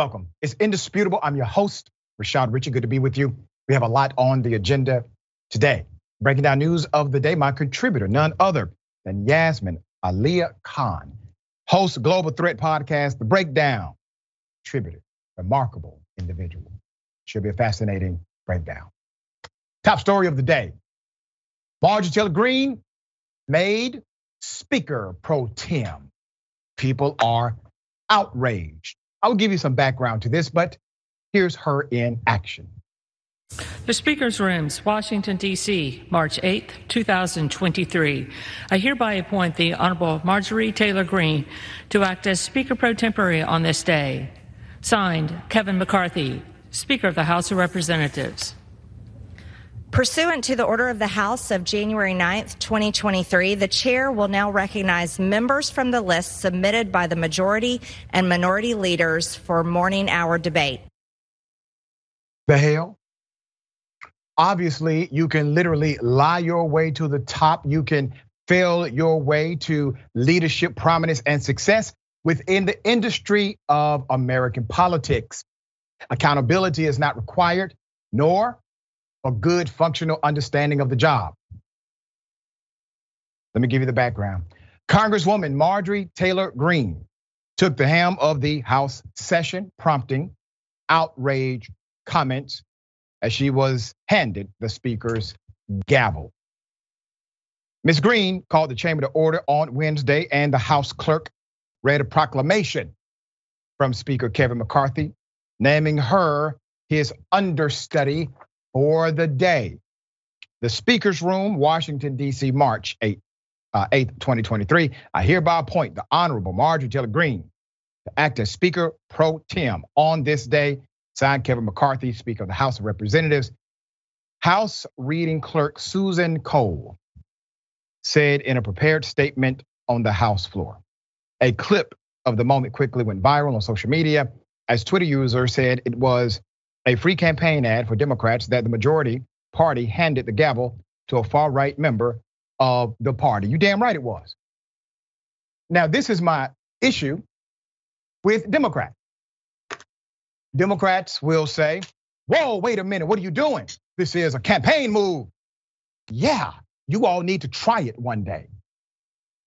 Welcome. It's indisputable. I'm your host, Rashad Richey. Good to be with you. We have a lot on the agenda today. Breaking down news of the day, my contributor, none other than Yasmin Aliya Khan, host Global Threat Podcast, The Breakdown. Contributor, remarkable individual. Should be a fascinating breakdown. Top story of the day. Marjorie Taylor Greene made Speaker pro tem. People are outraged. I'll give you some background to this, but here's her in action. The Speaker's Rooms, Washington, D.C., March 8, 2023. I hereby appoint the Honorable Marjorie Taylor Greene to act as Speaker pro tempore on this day. Signed, Kevin McCarthy, Speaker of the House of Representatives. Pursuant to the order of the House of January 9th, 2023, the chair will now recognize members from the list submitted by the majority and minority leaders for morning hour debate. The hell? Obviously, you can literally lie your way to the top. You can fail your way to leadership, prominence, and success within the industry of American politics. Accountability is not required, nor a good functional understanding of the job. Let me give you the background. Congresswoman Marjorie Taylor Greene took the helm of the House session, prompting outrage comments as she was handed the Speaker's gavel. Ms. Greene called the chamber to order on Wednesday, and the House clerk read a proclamation from Speaker Kevin McCarthy, naming her his understudy for the day. The Speaker's Room, Washington, D.C., March 8, uh, 8th, 2023. I hereby appoint the Honorable Marjorie Taylor Greene to act as Speaker pro tem on this day. Signed Kevin McCarthy, Speaker of the House of Representatives. House reading clerk Susan Cole said in a prepared statement on the House floor. A clip of the moment quickly went viral on social media as Twitter users said it was a free campaign ad for Democrats that the majority party handed the gavel to a far right member of the party. You damn right it was. Now, this is my issue with Democrats. Democrats will say, Whoa, wait a minute, what are you doing? This is a campaign move. Yeah, you all need to try it one day.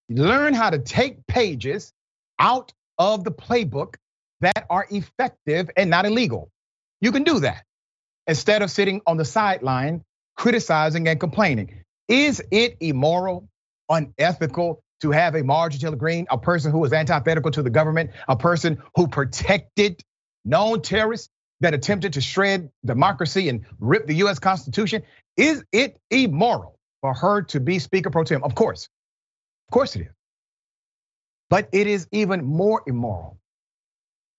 Learn how to take pages out of the playbook that are effective and not illegal. You can do that instead of sitting on the sideline criticizing and complaining. Is it immoral, unethical to have a Marjorie Taylor Greene, a person who was antithetical to the government, a person who protected known terrorists that attempted to shred democracy and rip the US Constitution? Is it immoral for her to be Speaker pro tem? Of course. Of course it is. But it is even more immoral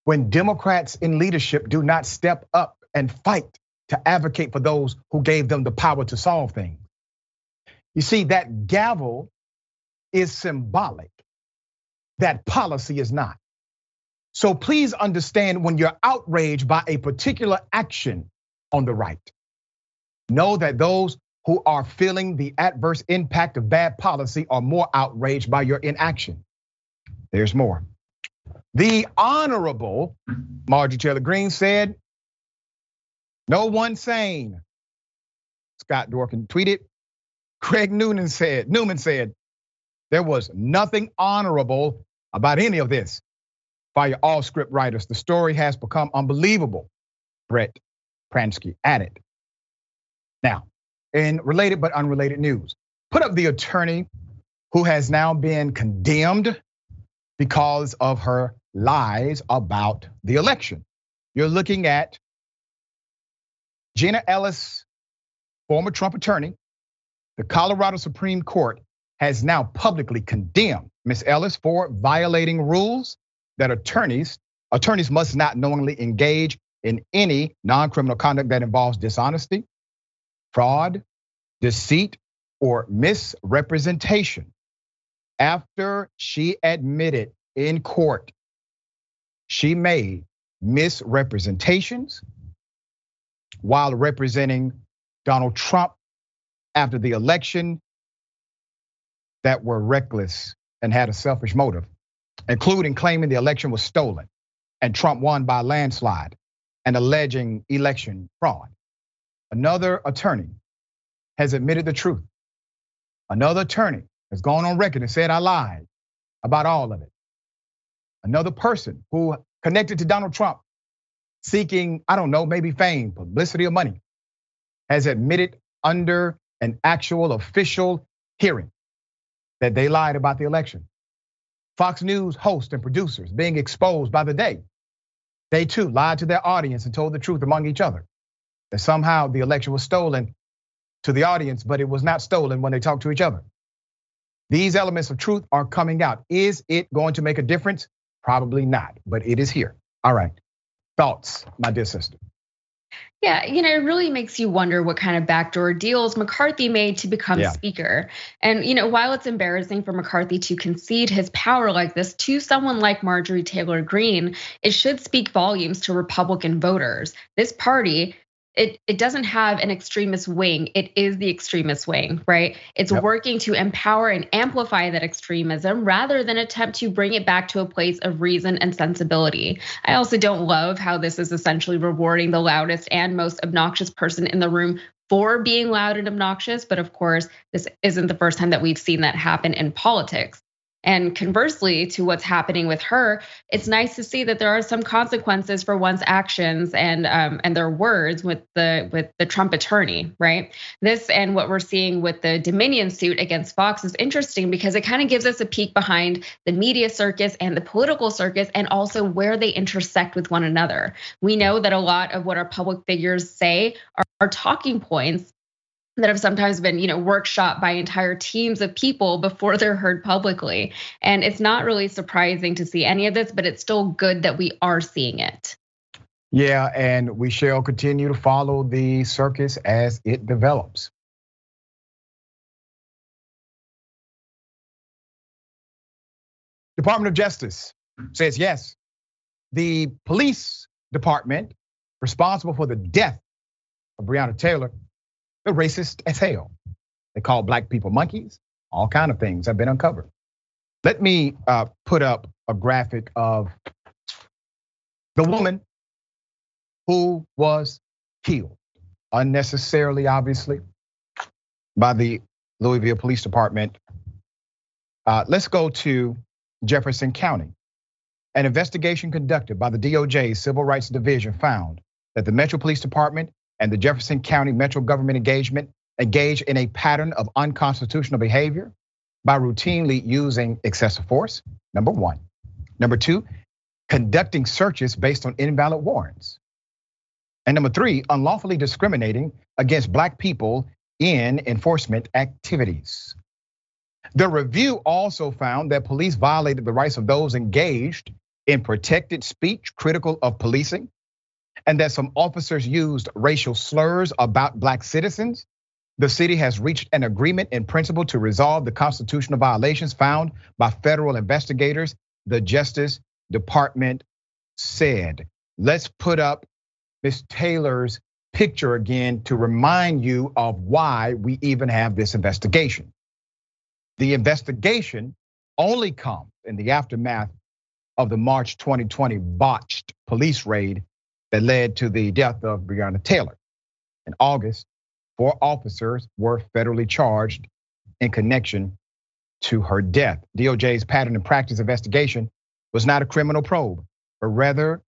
when Democrats in leadership do not step up and fight to advocate for those who gave them the power to solve things. You see, that gavel is symbolic, that policy is not. So please understand when you're outraged by a particular action on the right, know that those who are feeling the adverse impact of bad policy are more outraged by your inaction. There's more. The Honorable Marjorie Taylor Greene said, no one sane. Scott Dorkin tweeted. Craig Newman said, Newman said, there was nothing honorable about any of this. Fire all script writers. The story has become unbelievable. Brett Pransky added. Now, in related but unrelated news, put up the attorney who has now been condemned because of her lies about the election. You're looking at Jenna Ellis, former Trump attorney. The Colorado Supreme Court has now publicly condemned Ms. Ellis for violating rules that attorneys attorneys must not knowingly engage in any non-criminal conduct that involves dishonesty, fraud, deceit, or misrepresentation. After she admitted in court she made misrepresentations while representing Donald Trump after the election that were reckless and had a selfish motive, including claiming the election was stolen. and Trump won by landslide and alleging election fraud. Another attorney has admitted the truth. Another attorney has gone on record and said, I lied about all of it. Another person who connected to Donald Trump seeking, I don't know, maybe fame, publicity, or money, has admitted under an actual official hearing that they lied about the election. Fox News hosts and producers being exposed by the day. They too lied to their audience and told the truth among each other that somehow the election was stolen to the audience, but it was not stolen when they talked to each other. These elements of truth are coming out. Is it going to make a difference? Probably not, but it is here. All right. Thoughts, my dear sister? Yeah, you know, it really makes you wonder what kind of backdoor deals McCarthy made to become yeah. speaker. And, you know, while it's embarrassing for McCarthy to concede his power like this to someone like Marjorie Taylor Greene, it should speak volumes to Republican voters. This party it, it doesn't have an extremist wing. It is the extremist wing, right? It's yep. working to empower and amplify that extremism rather than attempt to bring it back to a place of reason and sensibility. I also don't love how this is essentially rewarding the loudest and most obnoxious person in the room for being loud and obnoxious. But of course, this isn't the first time that we've seen that happen in politics. And conversely to what's happening with her, it's nice to see that there are some consequences for one's actions and um, and their words with the with the Trump attorney, right? This and what we're seeing with the Dominion suit against Fox is interesting because it kind of gives us a peek behind the media circus and the political circus and also where they intersect with one another. We know that a lot of what our public figures say are, are talking points that have sometimes been you know workshopped by entire teams of people before they're heard publicly. And it's not really surprising to see any of this but it's still good that we are seeing it. Yeah and we shall continue to follow the circus as it develops. Department of justice says yes. The police department responsible for the death of breonna taylor they're racist as hell. They call black people monkeys. All kind of things have been uncovered. Let me uh, put up a graphic of the woman who was killed unnecessarily, obviously, by the Louisville Police Department. Uh, let's go to Jefferson County. An investigation conducted by the DOJ Civil Rights Division found that the Metro Police Department and the Jefferson County Metro government engagement engage in a pattern of unconstitutional behavior by routinely using excessive force, number one. Number two, conducting searches based on invalid warrants. And number three, unlawfully discriminating against Black people in enforcement activities. The review also found that police violated the rights of those engaged in protected speech critical of policing, and that some officers used racial slurs about black citizens. The city has reached an agreement in principle to resolve the constitutional violations found by federal investigators, the Justice Department said. Let's put up Ms. Taylor's picture again to remind you of why we even have this investigation. The investigation only comes in the aftermath of the March 2020 botched police raid that led to the death of Breonna Taylor. In August, four officers were federally charged in connection to her death. DOJ's pattern and practice investigation was not a criminal probe, but rather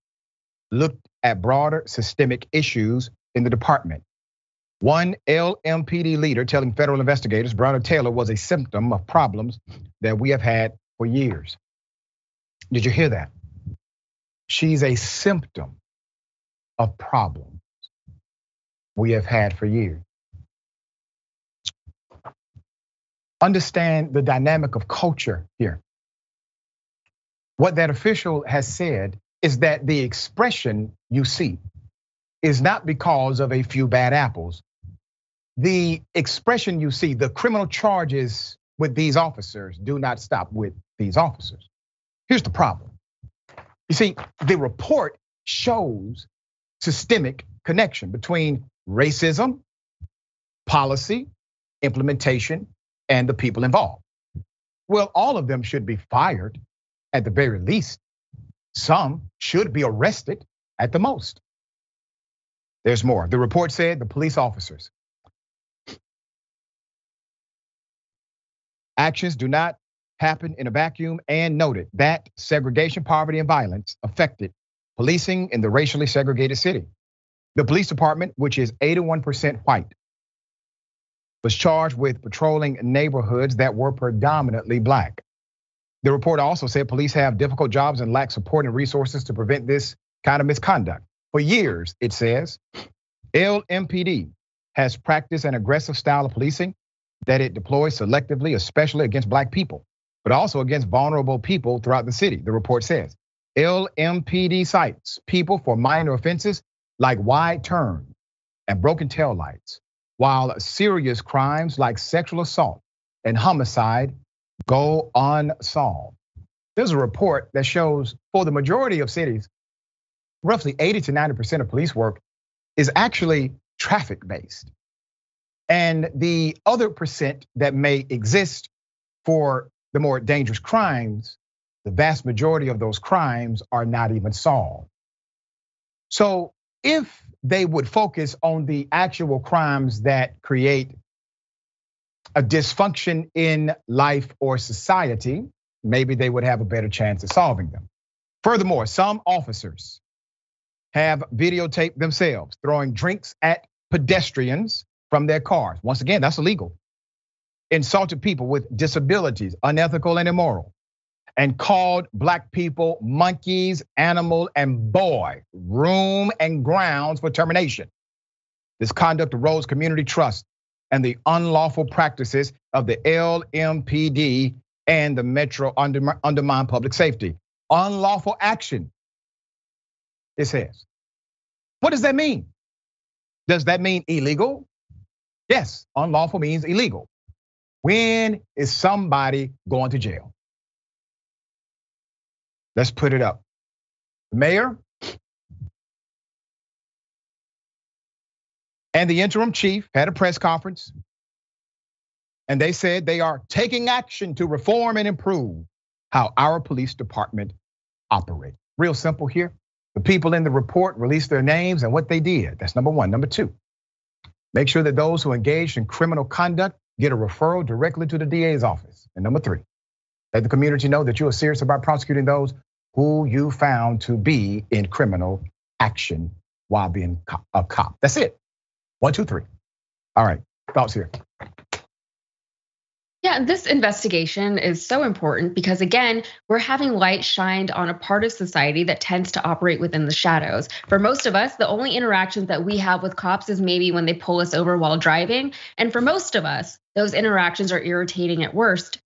looked at broader systemic issues in the department. One LMPD leader telling federal investigators Breonna Taylor was a symptom of problems that we have had for years. Did you hear that? She's a symptom of problems we have had for years. Understand the dynamic of culture here. What that official has said is that the expression you see is not because of a few bad apples. The expression you see, the criminal charges with these officers do not stop with these officers. Here's the problem. You see, the report shows systemic connection between racism, policy, implementation, and the people involved. Well, all of them should be fired at the very least. Some should be arrested at the most. There's more. The report said the police officers actions do not happen in a vacuum and noted that segregation, poverty, and violence affected policing in the racially segregated city. The police department, which is 81% white, was charged with patrolling neighborhoods that were predominantly black. The report also said police have difficult jobs and lack support and resources to prevent this kind of misconduct. For years, it says, LMPD has practiced an aggressive style of policing that it deploys selectively, especially against black people, but also against vulnerable people throughout the city, the report says. LMPD cites people for minor offenses like wide turns and broken tail lights, while serious crimes like sexual assault and homicide go unsolved. There's a report that shows for the majority of cities, roughly 80 to 90% of police work is actually traffic based. And the other percent that may exist for the more dangerous crimes, the vast majority of those crimes are not even solved. So if they would focus on the actual crimes that create a dysfunction in life or society, maybe they would have a better chance of solving them. Furthermore, some officers have videotaped themselves throwing drinks at pedestrians from their cars. Once again, that's illegal. Insulted people with disabilities, unethical and immoral, and called black people monkeys, animal, and boy, room and grounds for termination. This conduct erodes community trust and the unlawful practices of the LMPD and the Metro undermine public safety. Unlawful action, it says. What does that mean? Does that mean illegal? Yes, unlawful means illegal. When is somebody going to jail? Let's put it up. The mayor and the interim chief had a press conference and they said they are taking action to reform and improve how our police department operates. Real simple here. The people in the report released their names and what they did. That's number one. Number two, make sure that those who engaged in criminal conduct get a referral directly to the DA's office. And number three, let the community know that you are serious about prosecuting those who you found to be in criminal action while being a cop. That's it. One, two, three. All right, thoughts here. Yeah, this investigation is so important because, again, we're having light shined on a part of society that tends to operate within the shadows. For most of us, the only interactions that we have with cops is maybe when they pull us over while driving. And for most of us, those interactions are irritating at worst.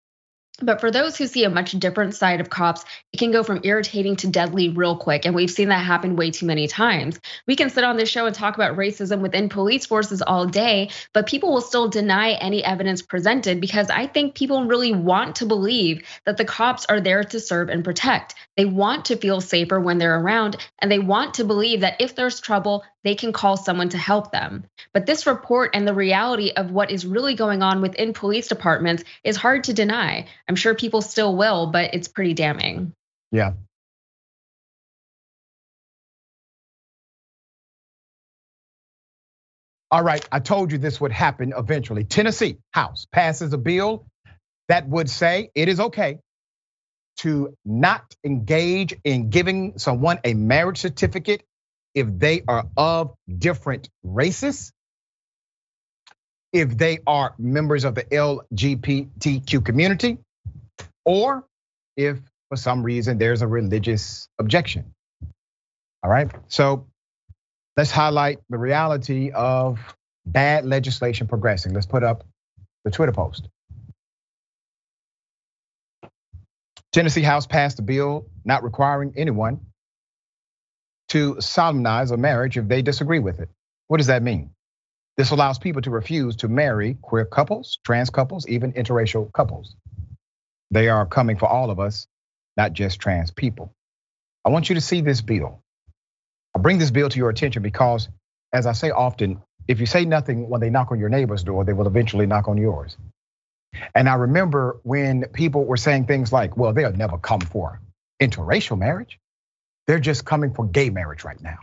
But for those who see a much different side of cops, it can go from irritating to deadly real quick. And we've seen that happen way too many times. We can sit on this show and talk about racism within police forces all day, but people will still deny any evidence presented because I think people really want to believe that the cops are there to serve and protect. They want to feel safer when they're around, and they want to believe that if there's trouble, they can call someone to help them. But this report and the reality of what is really going on within police departments is hard to deny. I'm sure people still will, but it's pretty damning. Yeah. All right, I told you this would happen eventually. Tennessee House passes a bill that would say it is okay to not engage in giving someone a marriage certificate if they are of different races, if they are members of the LGBTQ community, or if for some reason there's a religious objection. All right, so let's highlight the reality of bad legislation progressing. Let's put up the Twitter post. Tennessee House passed a bill not requiring anyone to solemnize a marriage if they disagree with it. What does that mean? This allows people to refuse to marry queer couples, trans couples, even interracial couples. They are coming for all of us, not just trans people. I want you to see this bill. I bring this bill to your attention because, as I say often, if you say nothing when they knock on your neighbor's door, they will eventually knock on yours. And I remember when people were saying things like, well, they'll never come for interracial marriage. They're just coming for gay marriage right now.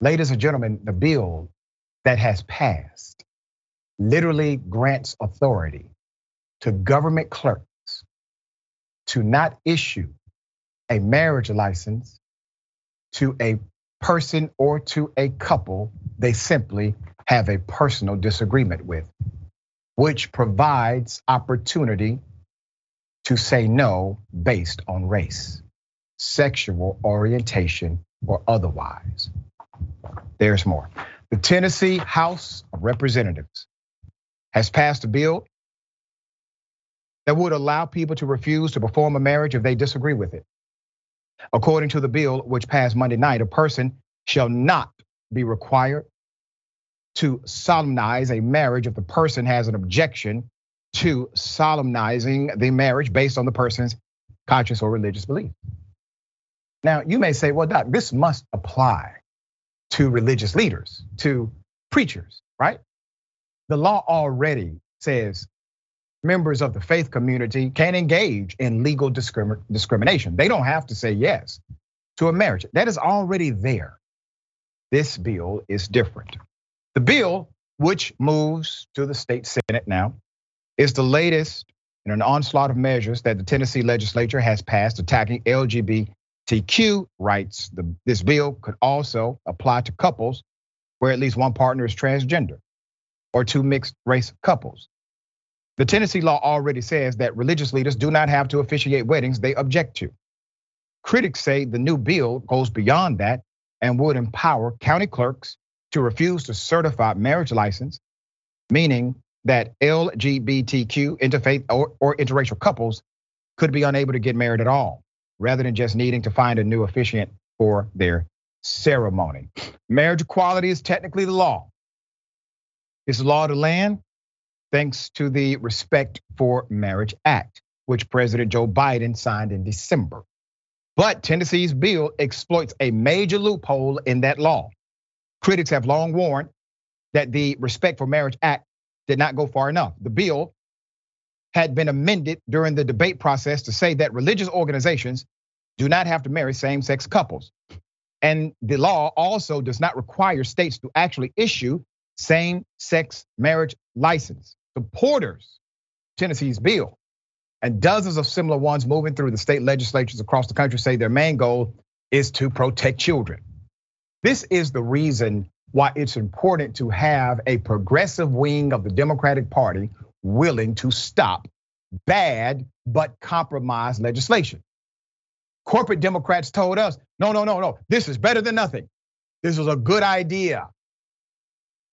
Ladies and gentlemen, the bill that has passed literally grants authority to government clerks to not issue a marriage license to a person or to a couple they simply have a personal disagreement with, which provides opportunity to say no based on race, sexual orientation, or otherwise. There's more. The Tennessee House of Representatives has passed a bill that would allow people to refuse to perform a marriage if they disagree with it. According to the bill, which passed Monday night, a person shall not be required to solemnize a marriage if the person has an objection to solemnizing the marriage based on the person's conscious or religious belief. Now, you may say, well, Doc, this must apply to religious leaders, to preachers, right? The law already says members of the faith community can engage in legal discrimination. They don't have to say yes to a marriage. That is already there. This bill is different. The bill, which moves to the state Senate now, is the latest in an onslaught of measures that the Tennessee legislature has passed attacking LGBTQ rights. The, this bill could also apply to couples where at least one partner is transgender or two mixed race couples. The Tennessee law already says that religious leaders do not have to officiate weddings they object to. Critics say the new bill goes beyond that and would empower county clerks to refuse to certify marriage license, meaning that LGBTQ, interfaith, or, or interracial couples could be unable to get married at all, rather than just needing to find a new officiant for their ceremony. Marriage equality is technically the law. It's the law of the land, thanks to the Respect for Marriage Act, which President Joe Biden signed in December. But Tennessee's bill exploits a major loophole in that law. Critics have long warned that the Respect for Marriage Act did not go far enough. The bill had been amended during the debate process to say that religious organizations do not have to marry same sex couples. And the law also does not require states to actually issue same sex marriage license. Supporters, Tennessee's bill, and dozens of similar ones moving through the state legislatures across the country say their main goal is to protect children. This is the reason why it's important to have a progressive wing of the Democratic Party willing to stop bad but compromised legislation. Corporate Democrats told us, no, no, no, no, this is better than nothing. This is a good idea.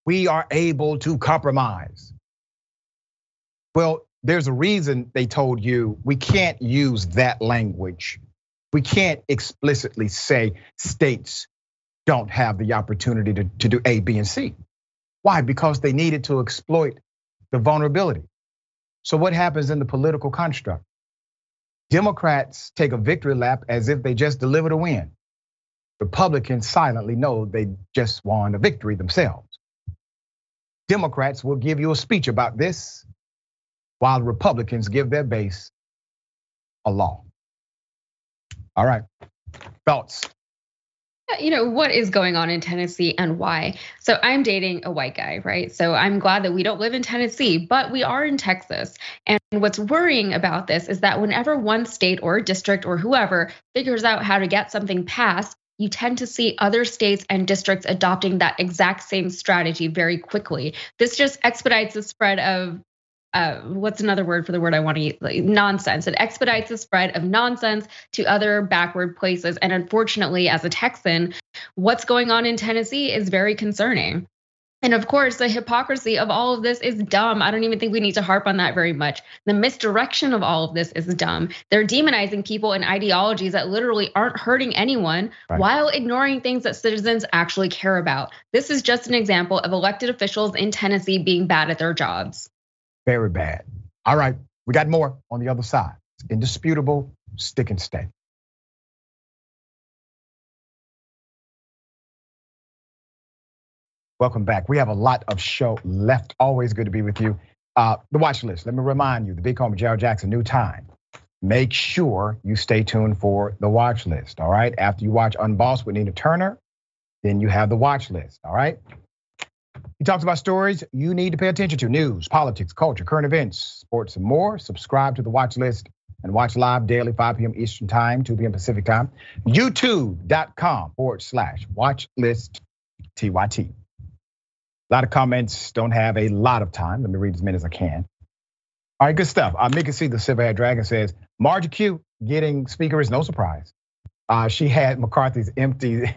We are able to compromise. Well, there's a reason they told you we can't use that language. We can't explicitly say states don't have the opportunity to, to do A, B, and C. Why? Because they needed to exploit the vulnerability. So, what happens in the political construct? Democrats take a victory lap as if they just delivered a win. Republicans silently know they just won a victory themselves. Democrats will give you a speech about this while Republicans give their base a law. All right, thoughts? You know, what is going on in Tennessee and why? So, I'm dating a white guy, right? So, I'm glad that we don't live in Tennessee, but we are in Texas. And what's worrying about this is that whenever one state or district or whoever figures out how to get something passed, you tend to see other states and districts adopting that exact same strategy very quickly. This just expedites the spread of uh, what's another word for the word I want to use? Like, nonsense. It expedites the spread of nonsense to other backward places. And unfortunately, as a Texan, what's going on in Tennessee is very concerning. And of course, the hypocrisy of all of this is dumb. I don't even think we need to harp on that very much. The misdirection of all of this is dumb. They're demonizing people and ideologies that literally aren't hurting anyone right. while ignoring things that citizens actually care about. This is just an example of elected officials in Tennessee being bad at their jobs. Very bad. All right, we got more on the other side. It's indisputable, stick and stay. Welcome back. We have a lot of show left. Always good to be with you. Uh, the watch list. Let me remind you: the Big Home, of Gerald Jackson, new time. make sure you stay tuned for the watch list. All right. After you watch Unbossed with Nina Turner, then you have the watch list. All right. He talks about stories you need to pay attention to news, politics, culture, current events, sports, and more. Subscribe to the watch list and watch live daily, 5 p.m. Eastern Time, 2 p.m. Pacific Time. YouTube.com forward slash watch list TYT. A lot of comments don't have a lot of time. Let me read as many as I can. All right, good stuff. Uh, Mickey C, the Silverhead Dragon says, Margie Q getting speaker is no surprise. Uh, she had McCarthy's empty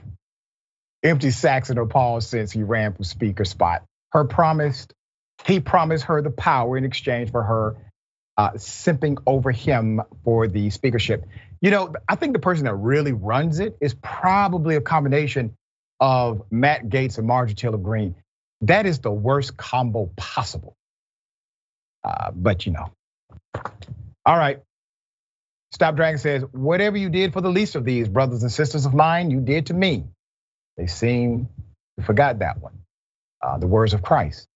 empty sacks in her paws since he ran for speaker spot. Her promised, he promised her the power in exchange for her uh, simping over him for the speakership. You know, I think the person that really runs it is probably a combination of Matt Gaetz and Marjorie Taylor Greene. That is the worst combo possible. Uh, but you know. All right. Stop Dragon says, whatever you did for the least of these brothers and sisters of mine, you did to me. They seem to forgot that one. Uh, the words of Christ,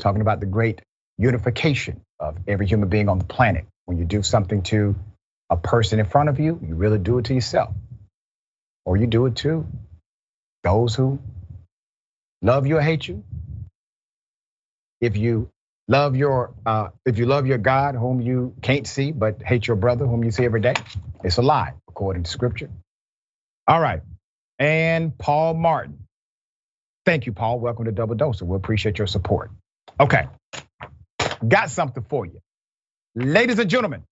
talking about the great unification of every human being on the planet. When you do something to a person in front of you, you really do it to yourself. Or you do it to those who love you or hate you. If you love your uh, if you love your God whom you can't see, but hate your brother whom you see every day, it's a lie, according to scripture. All right and Paul Martin. Thank you, Paul. Welcome to Double Dose. We appreciate your support. Okay, got something for you. Ladies and gentlemen,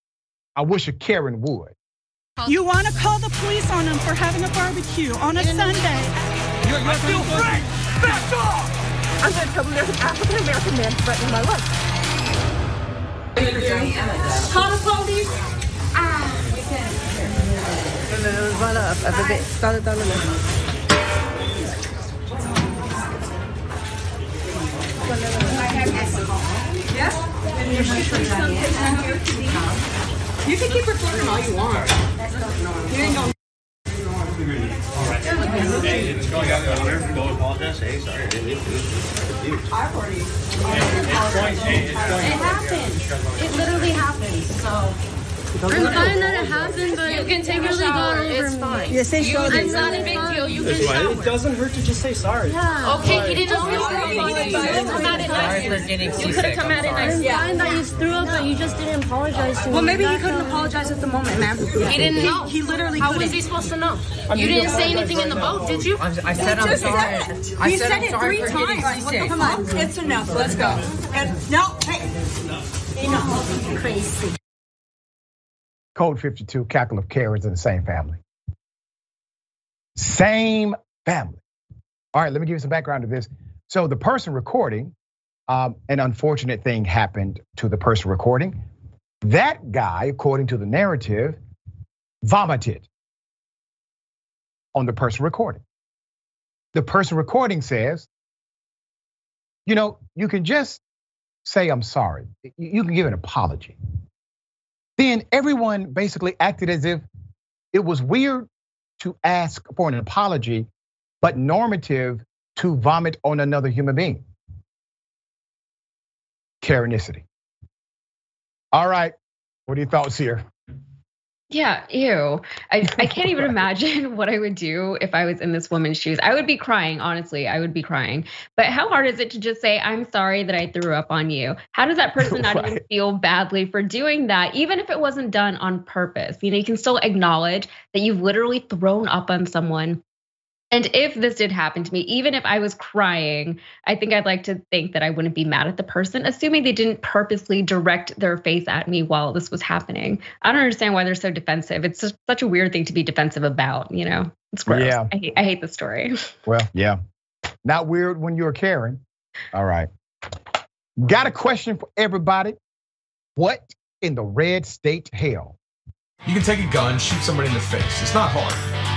I wish a Karen would. You want to call the police on them for having a barbecue on a Sunday? You're, you're still free! Back off! I'm going to tell them there's an African American man threatening my life. Call the police. Ah. Dale, dale, dale. You can keep recording all you want. You ain't gonna. All right. Let's go. Go apologize. Hey, sorry. I've already. It happened. It literally happened. So. I'm fine that it happened, but you can take a shower. It's fine. Yeah, say sorry. It's not a big deal. You can shower. It doesn't hurt to just say sorry. Yeah. Okay, he didn't throw up. You could have come at it nice. You could have come at it nice. It's fine that you threw up, but you just didn't apologize to me. Well, maybe he couldn't apologize at the moment, ma'am. He didn't know. He literally How couldn't. was he supposed to know? You didn't say anything in the boat, did you? I said I'm sorry. I He said said I'm it sorry three for getting times. seasick. Come on, it's enough. Let's go. And- No, hey. Enough. Crazy. Code 52, cackle of Karens in the same family. Same family. All right, let me give you some background to this. So the person recording, um, an unfortunate thing happened to the person recording. That guy, according to the narrative, vomited on the person recording. The person recording says, you know, you can just say, I'm sorry. You can give an apology. Then everyone basically acted as if it was weird to ask for an apology, but normative to vomit on another human being. Karenicity. All right, what are your thoughts here? Yeah, ew. I, I can't even imagine what I would do if I was in this woman's shoes. I would be crying, honestly. I would be crying. But how hard is it to just say, I'm sorry that I threw up on you? How does that person not even feel badly for doing that, even if it wasn't done on purpose? You know, you can still acknowledge that you've literally thrown up on someone. And if this did happen to me, even if I was crying, I think I'd like to think that I wouldn't be mad at the person, assuming they didn't purposely direct their face at me while this was happening. I don't understand why they're so defensive. It's just such a weird thing to be defensive about, you know? It's gross. Yeah. I, hate, I hate the story. Well, yeah. Not weird when you're Karen. All right. Got a question for everybody. What in the red state hell? You can take a gun, shoot somebody in the face. It's not hard.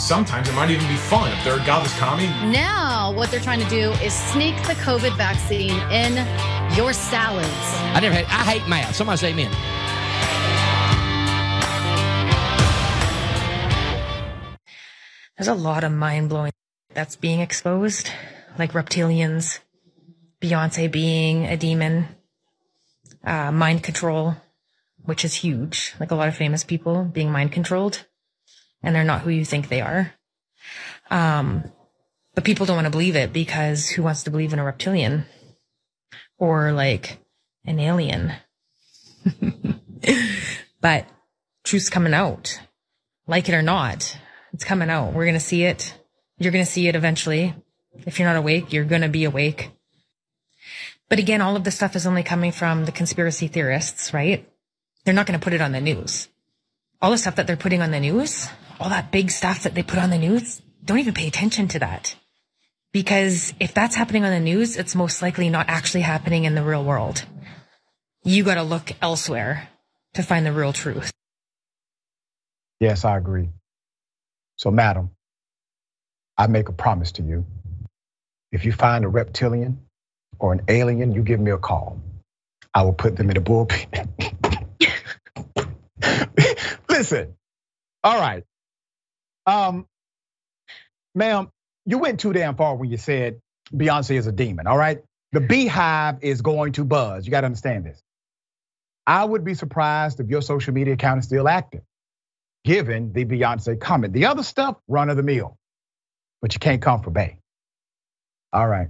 Sometimes it might even be fun if they're a godless commie. Now, what they're trying to do is sneak the COVID vaccine in your salads. I never had. I hate math. Somebody say amen. There's a lot of mind blowing that's being exposed, like reptilians, Beyonce being a demon, uh, mind control, which is huge. Like a lot of famous people being mind controlled and they're not who you think they are. Um, but people don't want to believe it because who wants to believe in a reptilian or like an alien? but truth's coming out, like it or not. It's coming out. We're going to see it. You're going to see it eventually. If you're not awake, you're going to be awake. But again, all of this stuff is only coming from the conspiracy theorists, right? They're not going to put it on the news. All the stuff that they're putting on the news, all that big stuff that they put on the news, don't even pay attention to that. Because if that's happening on the news, it's most likely not actually happening in the real world. You got to look elsewhere to find the real truth. Yes, I agree. So, madam, I make a promise to you. If you find a reptilian or an alien, you give me a call. I will put them in a bullpen. Listen, all right. Um, ma'am, you went too damn far when you said Beyonce is a demon, all right? The beehive is going to buzz. You got to understand this. I would be surprised if your social media account is still active given the Beyonce comment. The other stuff, run of the mill, but you can't come for Bay. All right.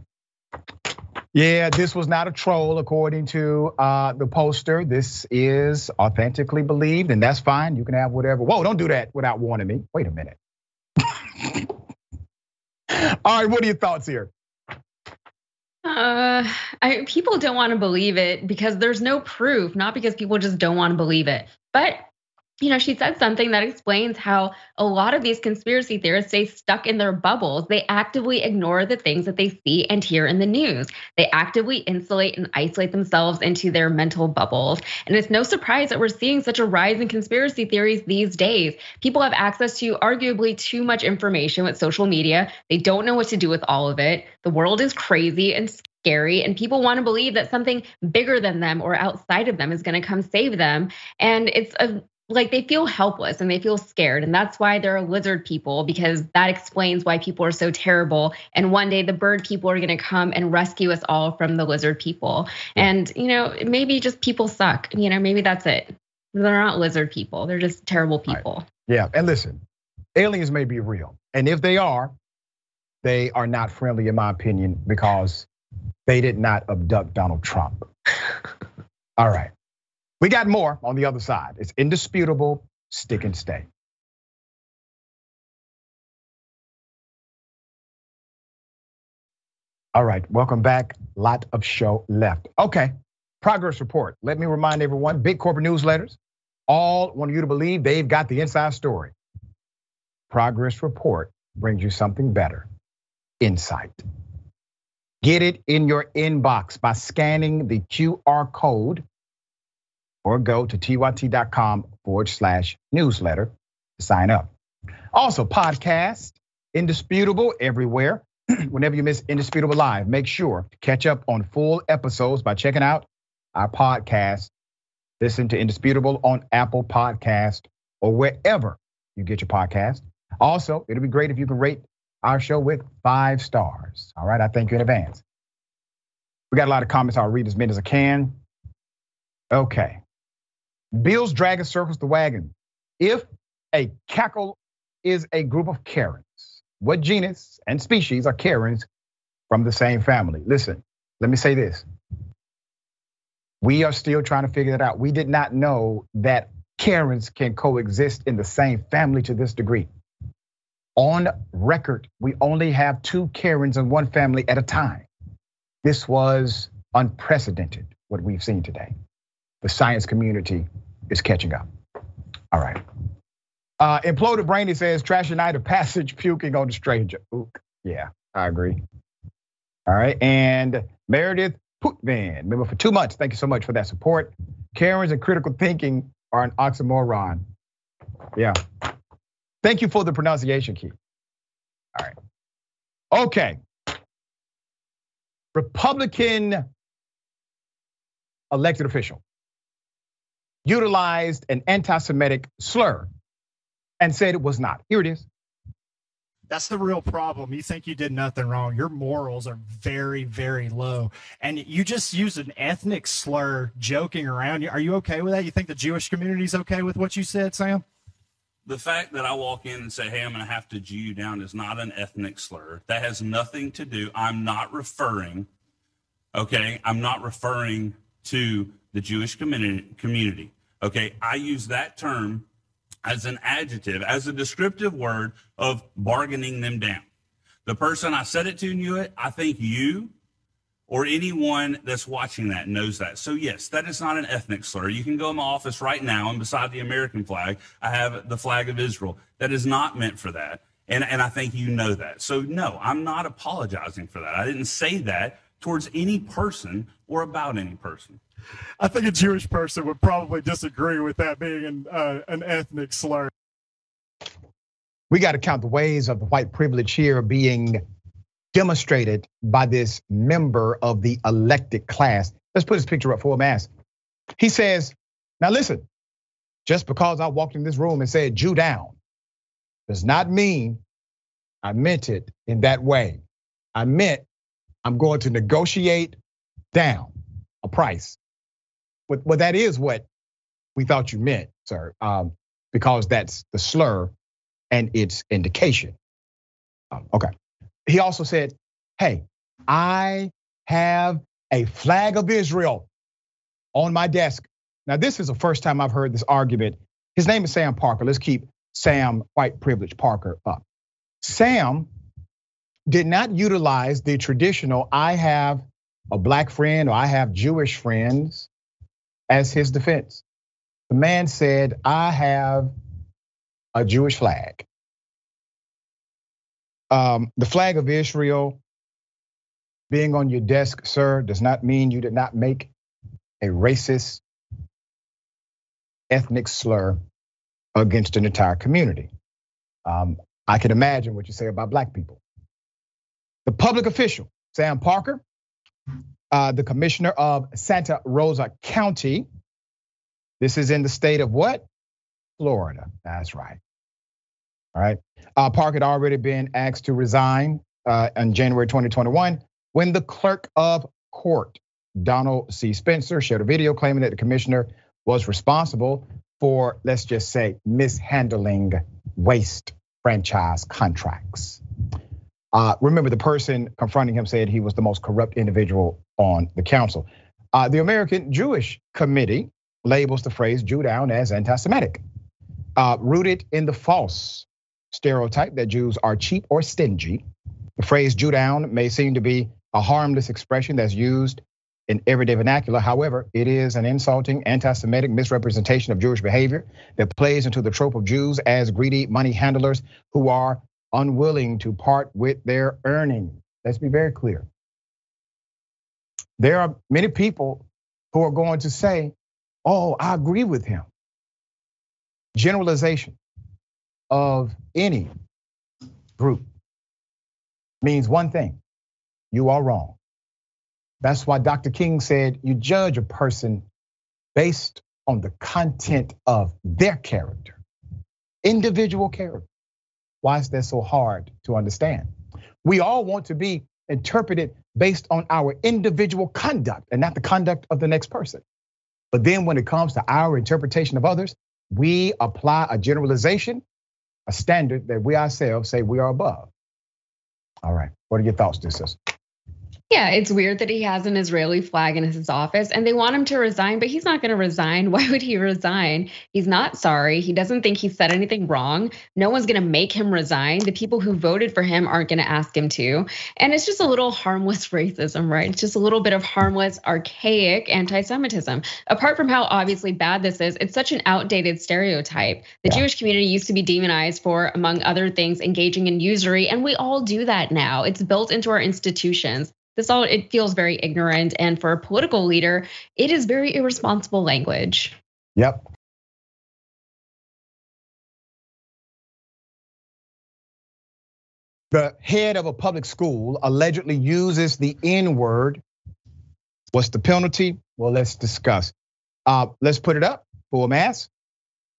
Yeah, this was not a troll according to uh, the poster. This is authentically believed, and that's fine. You can have whatever. Whoa, don't do that without warning me. Wait a minute. All right, what are your thoughts here? Uh, I, people don't want to believe it because there's no proof, not because people just don't want to believe it. But you know, she said something that explains how a lot of these conspiracy theorists stay stuck in their bubbles. They actively ignore the things that they see and hear in the news. They actively insulate and isolate themselves into their mental bubbles. And it's no surprise that we're seeing such a rise in conspiracy theories these days. People have access to arguably too much information with social media. They don't know what to do with all of it. The world is crazy and scary and people want to believe that something bigger than them or outside of them is going to come save them and it's a like they feel helpless and they feel scared. And that's why they're lizard people because that explains why people are so terrible. And one day the bird people are going to come and rescue us all from the lizard people. And you know maybe just people suck. You know maybe that's it. They're not lizard people. They're just terrible people. Right. yeah. And listen aliens may be real. And if they are they are not friendly in my opinion because they did not abduct donald trump. All right we got more on the other side. It's indisputable, stick and stay. All right, welcome back. Lot of show left. Okay, progress report. Let me remind everyone big corporate newsletters all want you to believe they've got the inside story. Progress report brings you something better insight. Get it in your inbox by scanning the QR code or go to tyt.com forward slash newsletter to sign up. Also, podcast, Indisputable everywhere. Whenever you miss Indisputable Live, make sure to catch up on full episodes by checking out our podcast. Listen to Indisputable on Apple Podcast or wherever you get your podcast. Also, it'll be great if you can rate our show with five stars. All right, I thank you in advance. We got a lot of comments. I'll read as many as I can. Okay. Bill's dragon circles the wagon. If a cackle is a group of Karens, what genus and species are Karens from the same family? Listen, let me say this. We are still trying to figure that out. We did not know that Karens can coexist in the same family to this degree. On record, we only have two Karens in one family at a time. This was unprecedented, what we've seen today the science community is catching up. All right. Uh, imploded brainy says trash night of passage puking on the stranger. Yeah, I agree. All right. And Meredith Putvin, member for two months. Thank you so much for that support. Karens and critical thinking are an oxymoron. Yeah. Thank you for the pronunciation key. All right. Okay. Republican elected official utilized an anti Semitic slur and said it was not. Here it is. That's the real problem. You think you did nothing wrong. Your morals are very, very low. And you just used an ethnic slur joking around. Are you okay with that? You think the Jewish community is okay with what you said, Sam? The fact that I walk in and say, hey, I'm going to have to Jew you down is not an ethnic slur. That has nothing to do. I'm not referring, okay, I'm not referring to the Jewish community. Okay, I use that term as an adjective, as a descriptive word of bargaining them down. The person I said it to knew it. I think you or anyone that's watching that knows that. So yes, that is not an ethnic slur. You can go in my office right now and beside the American flag, I have the flag of Israel. That is not meant for that. And, and I think you know that. So no, I'm not apologizing for that. I didn't say that towards any person or about any person. I think a Jewish person would probably disagree with that being an, uh, an ethnic slur. We got to count the ways of the white privilege here being demonstrated by this member of the elected class. Let's put his picture up for a mass. He says, Now listen, just because I walked in this room and said Jew down does not mean I meant it in that way. I meant I'm going to negotiate down a price well, that is what we thought you meant, sir, um, because that's the slur and its indication. Um, okay. He also said, "Hey, I have a flag of Israel on my desk." Now, this is the first time I've heard this argument. His name is Sam Parker. Let's keep Sam White Privilege Parker up. Sam did not utilize the traditional I have a black friend or I have Jewish friends as his defense. The man said, I have a Jewish flag. Um, the flag of Israel being on your desk, sir, does not mean you did not make a racist ethnic slur against an entire community. Um, I can imagine what you say about black people. The public official, Sam Parker, uh, the commissioner of Santa Rosa County. This is in the state of what? Florida. That's right. All right. Uh, Park had already been asked to resign uh, in January 2021 when the clerk of court, Donald C. Spencer, shared a video claiming that the commissioner was responsible for, let's just say, mishandling waste franchise contracts. Uh, remember, the person confronting him said he was the most corrupt individual on the council. Uh, the American Jewish Committee labels the phrase Jew down as anti Semitic, uh, rooted in the false stereotype that Jews are cheap or stingy. The phrase Jew down may seem to be a harmless expression that's used in everyday vernacular. However, it is an insulting, anti Semitic misrepresentation of Jewish behavior that plays into the trope of Jews as greedy money handlers who are unwilling to part with their earnings. Let's be very clear. There are many people who are going to say, Oh, I agree with him. Generalization of any group means one thing you are wrong. That's why Dr. King said you judge a person based on the content of their character, individual character. Why is that so hard to understand? We all want to be interpreted based on our individual conduct and not the conduct of the next person. But then when it comes to our interpretation of others, we apply a generalization, a standard that we ourselves say we are above. All right, what are your thoughts, this sister? Yeah, it's weird that he has an Israeli flag in his office and they want him to resign, but he's not going to resign. Why would he resign? He's not sorry. He doesn't think he said anything wrong. No one's going to make him resign. The people who voted for him aren't going to ask him to. And it's just a little harmless racism, right? It's just a little bit of harmless, archaic anti Semitism. Apart from how obviously bad this is, it's such an outdated stereotype. The yeah. Jewish community used to be demonized for, among other things, engaging in usury, and we all do that now. It's built into our institutions. This all it feels very ignorant, and for a political leader, it is very irresponsible language. Yep. The head of a public school allegedly uses the N word. What's the penalty? Well, let's discuss. Uh, let's put it up for a mass.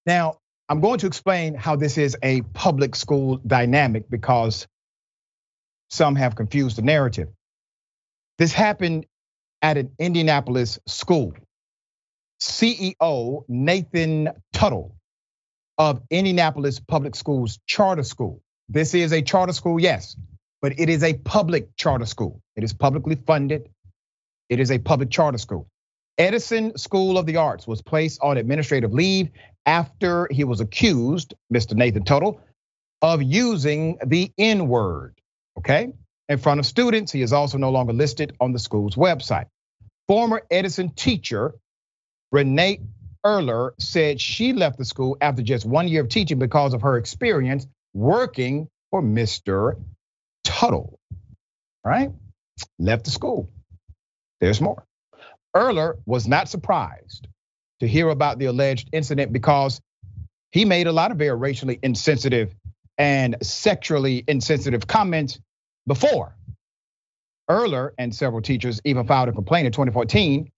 Now, I'm going to explain how this is a public school dynamic because some have confused the narrative. This happened at an Indianapolis school. CEO Nathan Tuttle of Indianapolis Public Schools Charter School. This is a charter school, yes, but it is a public charter school. It is publicly funded. It is a public charter school. Edison School of the Arts was placed on administrative leave after he was accused, Mr. Nathan Tuttle, of using the N word, okay, in front of students. He is also no longer listed on the school's website. Former Edison teacher Renee Erler said she left the school after just one year of teaching because of her experience working for Mr. Tuttle. Right? Left the school. There's more. Erler was not surprised to hear about the alleged incident because he made a lot of very racially insensitive and sexually insensitive comments before. Erler and several teachers even filed a complaint in 2014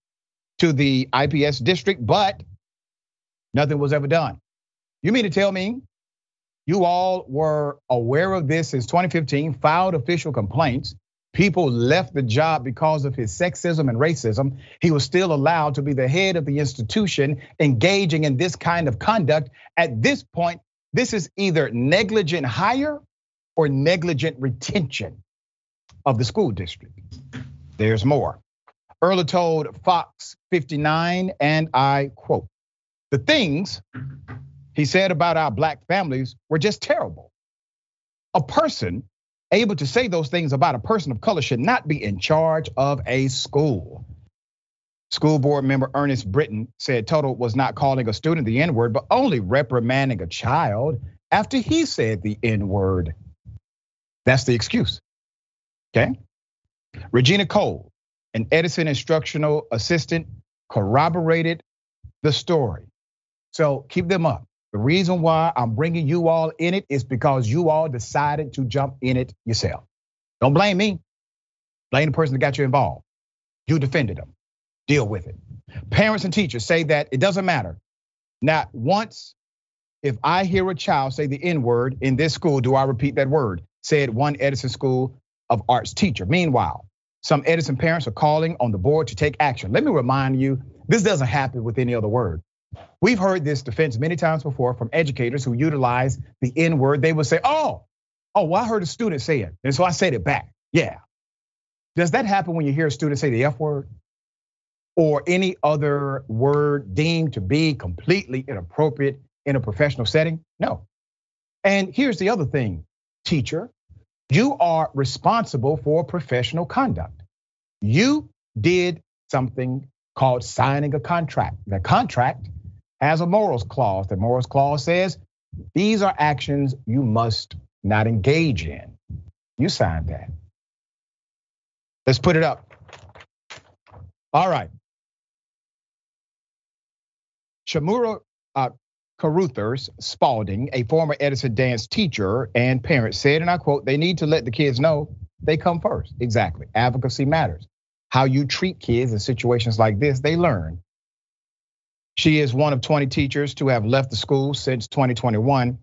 to the IPS district, but nothing was ever done. You mean to tell me you all were aware of this since 2015, filed official complaints. People left the job because of his sexism and racism. He was still allowed to be the head of the institution engaging in this kind of conduct. At this point, this is either negligent hire or negligent retention of the school district. There's more. Erler told Fox 59, and I quote, the things he said about our black families were just terrible. A person able to say those things about a person of color should not be in charge of a school. School board member Ernest Britton said Tuttle was not calling a student the N word, but only reprimanding a child after he said the N word. That's the excuse. Okay. Regina Cole, an Edison instructional assistant, corroborated the story. So keep them up. The reason why I'm bringing you all in it is because you all decided to jump in it yourself. Don't blame me. Blame the person that got you involved. You defended them. Deal with it. Parents and teachers say that it doesn't matter. Not once, if I hear a child say the N word in this school, do I repeat that word? Said one Edison School of Arts teacher. Meanwhile, some Edison parents are calling on the board to take action. Let me remind you, this doesn't happen with any other word. We've heard this defense many times before from educators who utilize the N word. They would say, oh, oh, well, I heard a student say it. And so I said it back. Yeah. Does that happen when you hear a student say the F word? Or any other word deemed to be completely inappropriate in a professional setting? No. And here's the other thing, teacher. You are responsible for professional conduct. You did something called signing a contract. The contract has a morals clause. The morals clause says these are actions you must not engage in. You signed that. Let's put it up. All right. Shamura uh, Caruthers Spalding, a former Edison dance teacher and parent, said, and I quote, they need to let the kids know they come first. Exactly. Advocacy matters. How you treat kids in situations like this, they learn. She is one of 20 teachers to have left the school since 2021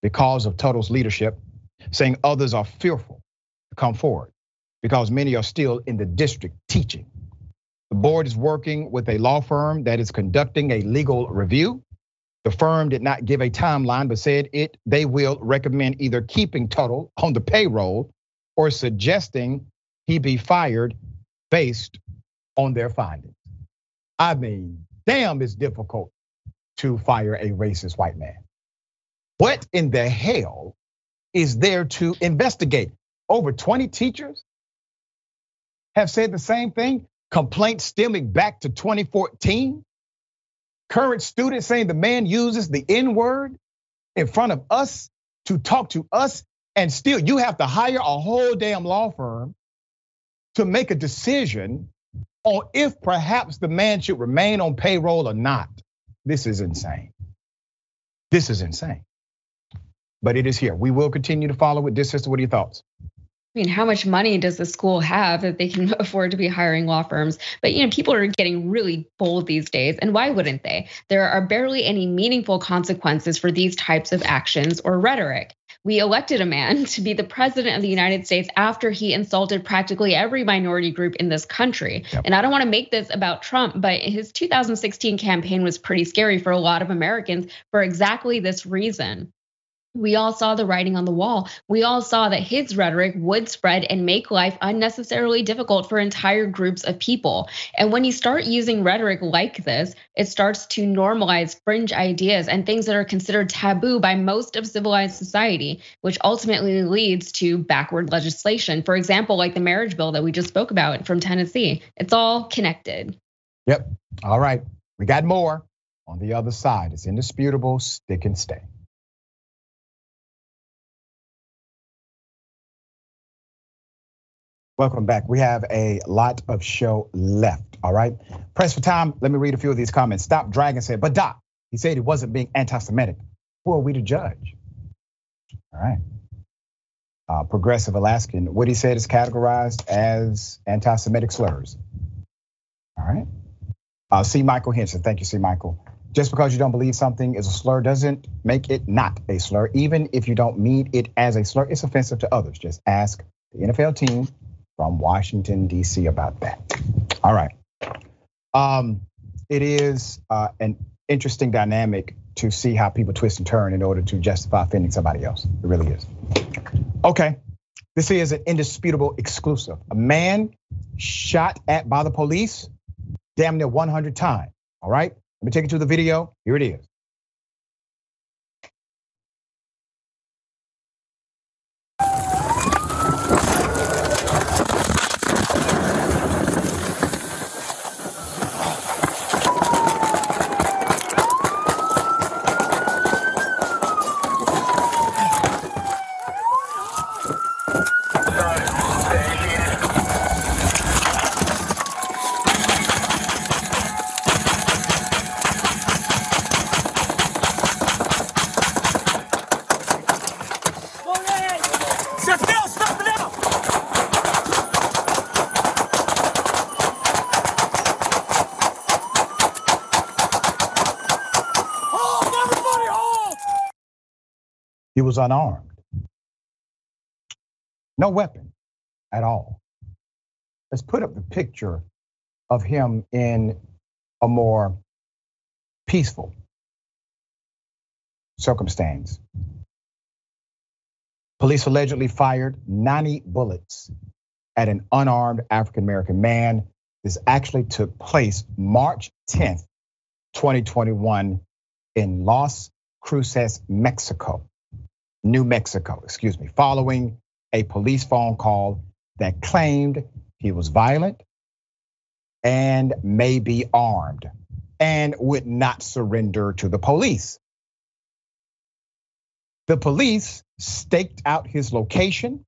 because of Tuttle's leadership, saying others are fearful to come forward because many are still in the district teaching. The board is working with a law firm that is conducting a legal review. The firm did not give a timeline, but said it they will recommend either keeping Tuttle on the payroll or suggesting he be fired based on their findings. I mean, damn, it's difficult to fire a racist white man. What in the hell is there to investigate? Over 20 teachers have said the same thing. Complaints stemming back to 2014. Current students saying the man uses the N word in front of us to talk to us, and still you have to hire a whole damn law firm to make a decision on if perhaps the man should remain on payroll or not. This is insane. This is insane. But it is here. We will continue to follow it. This is what are your thoughts? I mean, how much money does the school have that they can afford to be hiring law firms? But you know, people are getting really bold these days, and why wouldn't they? There are barely any meaningful consequences for these types of actions or rhetoric. We elected a man to be the president of the United States after he insulted practically every minority group in this country. Yep. And I don't want to make this about Trump, but his 2016 campaign was pretty scary for a lot of Americans for exactly this reason we all saw the writing on the wall. We all saw that his rhetoric would spread and make life unnecessarily difficult for entire groups of people. And when you start using rhetoric like this, it starts to normalize fringe ideas and things that are considered taboo by most of civilized society, which ultimately leads to backward legislation. For example, like the marriage bill that we just spoke about from Tennessee. It's all connected. Yep. All right. We got more on the other side. It's indisputable. Stick and stay. Welcome back. We have a lot of show left. All right. Press for time. Let me read a few of these comments. Stop Dragon said, but Doc, he said he wasn't being anti-Semitic. Who are we to judge? All right. Uh, Progressive Alaskan, what he said is categorized as anti-Semitic slurs. All right. Uh, C. Michael Henson, thank you, C. Michael. Just because you don't believe something is a slur doesn't make it not a slur. Even if you don't mean it as a slur, it's offensive to others. Just ask the NFL team from Washington, D.C. about that. All right. Um, it is uh, an interesting dynamic to see how people twist and turn in order to justify offending somebody else. It really is. Okay. This is an indisputable exclusive. A man shot at by the police damn near 100 times. All right. Let me take you to the video. Here it is. He was unarmed. No weapon at all. Let's put up the picture of him in a more peaceful circumstance. Police allegedly fired 90 bullets at an unarmed African American man. This actually took place March 10th, 2021 in Las Cruces, Mexico. New Mexico, excuse me, following a police phone call that claimed he was violent and may be armed and would not surrender to the police. The police staked out his location,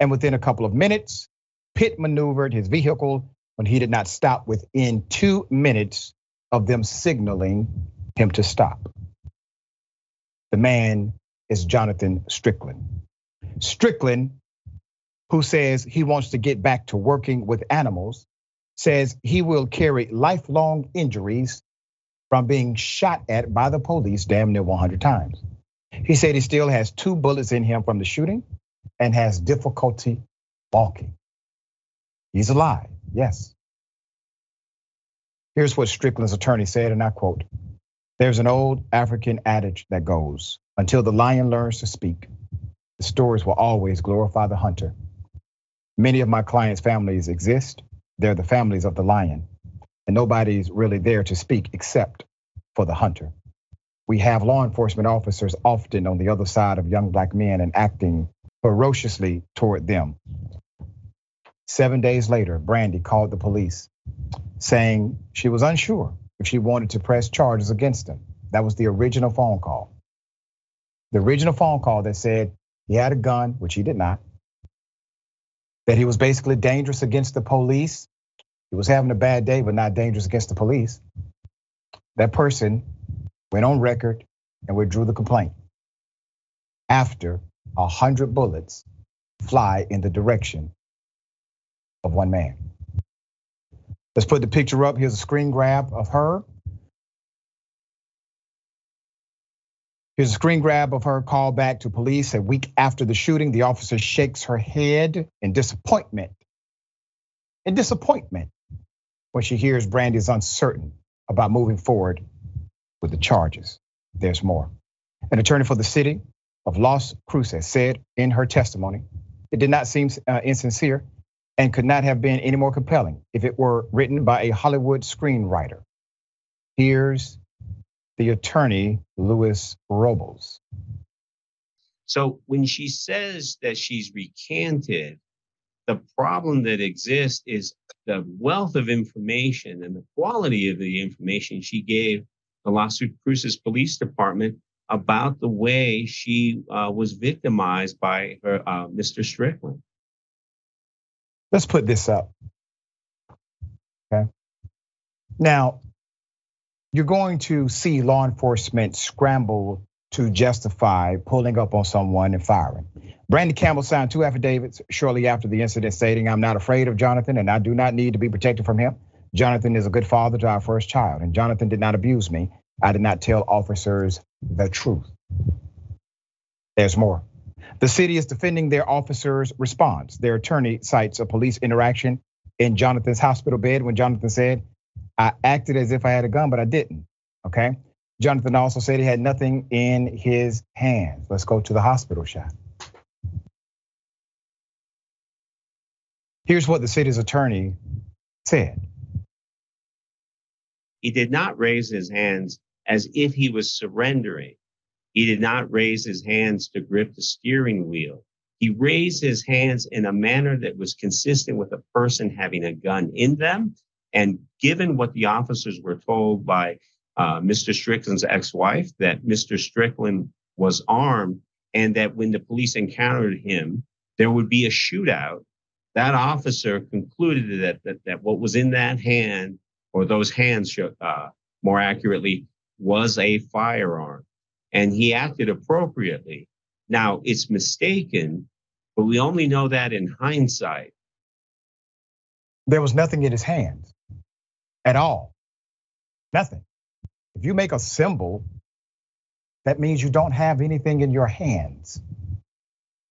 and within a couple of minutes, Pitt maneuvered his vehicle when he did not stop within two minutes of them signaling him to stop. The man is Jonathan Strickland. Strickland, who says he wants to get back to working with animals, says he will carry lifelong injuries from being shot at by the police damn near 100 times. He said he still has two bullets in him from the shooting and has difficulty walking. He's alive, yes. Here's what Strickland's attorney said, and I quote There's an old African adage that goes, until the lion learns to speak, the stories will always glorify the hunter. Many of my clients' families exist. They're the families of the lion, and nobody's really there to speak except for the hunter. We have law enforcement officers often on the other side of young black men and acting ferociously toward them. Seven days later, Brandy called the police saying she was unsure if she wanted to press charges against him. That was the original phone call the original phone call that said he had a gun, which he did not, that he was basically dangerous against the police. He was having a bad day, but not dangerous against the police. That person went on record and withdrew the complaint after a hundred bullets fly in the direction of one man. Let's put the picture up. Here's a screen grab of her. Here's a screen grab of her call back to police a week after the shooting. The officer shakes her head in disappointment. In disappointment when she hears Brandy is uncertain about moving forward with the charges. There's more. An attorney for the city of Las Cruces said in her testimony, it did not seem uh, insincere and could not have been any more compelling if it were written by a Hollywood screenwriter. Here's the attorney, Luis Robles. So when she says that she's recanted, the problem that exists is the wealth of information and the quality of the information she gave the Las Cruces Police Department about the way she uh, was victimized by her uh, Mr. Strickland. Let's put this up. Okay. Now, you're going to see law enforcement scramble to justify pulling up on someone and firing. Brandy Campbell signed two affidavits shortly after the incident stating, I'm not afraid of Jonathan and I do not need to be protected from him. Jonathan is a good father to our first child, and Jonathan did not abuse me. I did not tell officers the truth. There's more. The city is defending their officers' response. Their attorney cites a police interaction in Jonathan's hospital bed when Jonathan said, I acted as if I had a gun, but I didn't. Okay. Jonathan also said he had nothing in his hands. Let's go to the hospital shot. Here's what the city's attorney said. He did not raise his hands as if he was surrendering. He did not raise his hands to grip the steering wheel. He raised his hands in a manner that was consistent with a person having a gun in them and given what the officers were told by uh, Mr. Strickland's ex-wife, that Mr. Strickland was armed and that when the police encountered him, there would be a shootout. That officer concluded that that, that what was in that hand, or those hands, uh, more accurately, was a firearm, and he acted appropriately. Now it's mistaken, but we only know that in hindsight. There was nothing in his hands at all. Nothing. If you make a symbol, that means you don't have anything in your hands.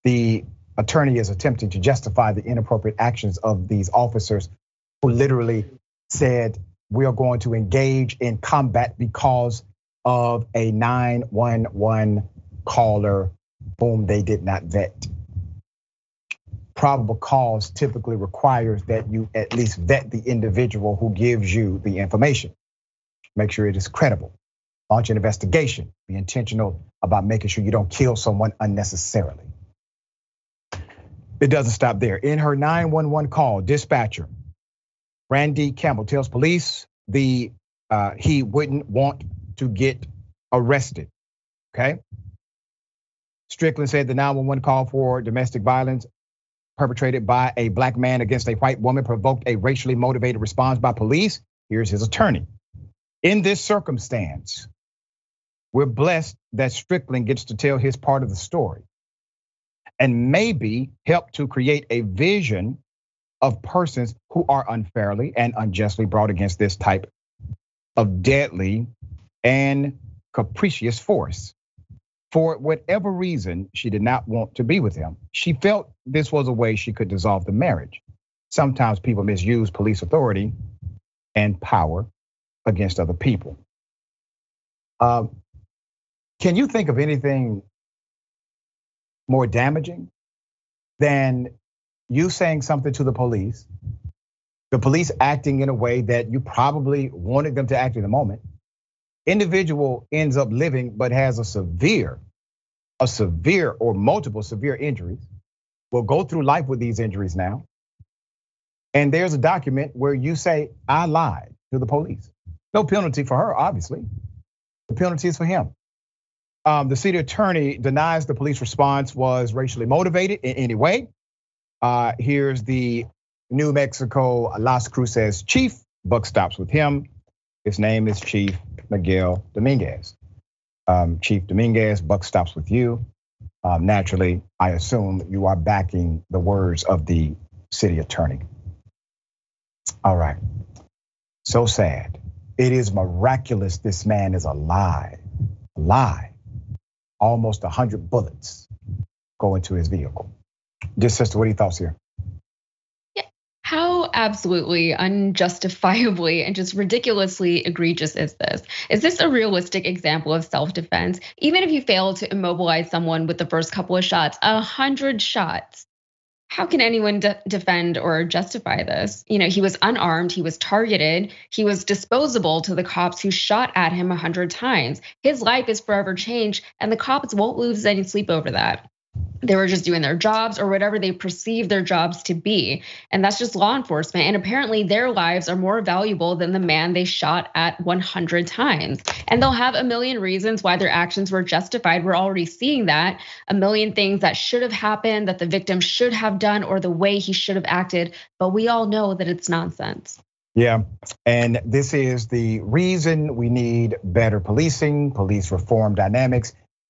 The attorney is attempting to justify the inappropriate actions of these officers who literally said, We are going to engage in combat because of a 911 caller whom they did not vet probable cause typically requires that you at least vet the individual who gives you the information. Make sure it is credible. Launch an investigation. Be intentional about making sure you don't kill someone unnecessarily. It doesn't stop there. In her 911 call, dispatcher Randy Campbell tells police the uh, he wouldn't want to get arrested. Okay. Strickland said the 911 call for domestic violence perpetrated by a black man against a white woman provoked a racially motivated response by police. Here's his attorney. In this circumstance, we're blessed that Strickland gets to tell his part of the story and maybe help to create a vision of persons who are unfairly and unjustly brought against this type of deadly and capricious force for whatever reason, she did not want to be with him. She felt this was a way she could dissolve the marriage. Sometimes people misuse police authority and power against other people. Um, can you think of anything more damaging than you saying something to the police, the police acting in a way that you probably wanted them to act in the moment? Individual ends up living but has a severe a severe or multiple severe injuries, will go through life with these injuries now. And there's a document where you say, I lied to the police. No penalty for her, obviously. The penalty is for him. Um, the city attorney denies the police response was racially motivated in any way. Uh, here's the New Mexico Las Cruces chief. Buck stops with him. His name is Chief Miguel Dominguez um, Chief Dominguez. Buck stops with you. um, naturally, I assume you are backing the words of the city attorney. All right. So sad. It is miraculous this man is alive. Alive. Almost 100 bullets go into his vehicle. Just sister, what are your thoughts here? How absolutely unjustifiably and just ridiculously egregious is this? Is this a realistic example of self defense? Even if you fail to immobilize someone with the first couple of shots, a hundred shots, how can anyone de- defend or justify this? You know, he was unarmed, he was targeted, he was disposable to the cops who shot at him a hundred times. His life is forever changed, and the cops won't lose any sleep over that they were just doing their jobs or whatever they perceive their jobs to be. And that's just law enforcement. And apparently, their lives are more valuable than the man they shot at 100 times. And they'll have a million reasons why their actions were justified. We're already seeing that. A million things that should have happened, that the victim should have done, or the way he should have acted. But we all know that it's nonsense. Yeah, and this is the reason we need better policing, police reform dynamics,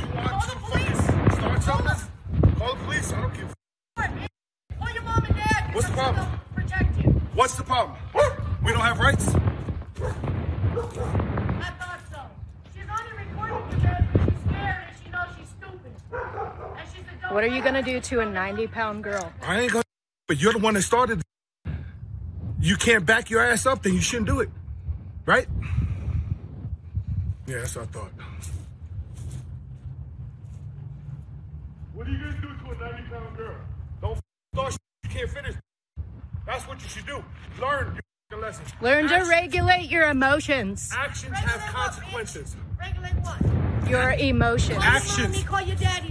to call the police? Start something? Call the police. I don't give Oh, your mom and dad. What's the problem? Protective. What's the problem? We don't have rights. That thought. She's only reporting to there because she scared and she knows she's stupid. And she's a 90 pound girl? I ain't gonna, but you're the one that started. You can't back your ass up, then you shouldn't do it. Right? Yeah, that's what I thought. What are you gonna do to a 90 pound girl? Don't thought you can't finish. That's what you should do. Learn your lesson. Learn to regulate your emotions. Actions have consequences. Regulate what? your emotions. Actions.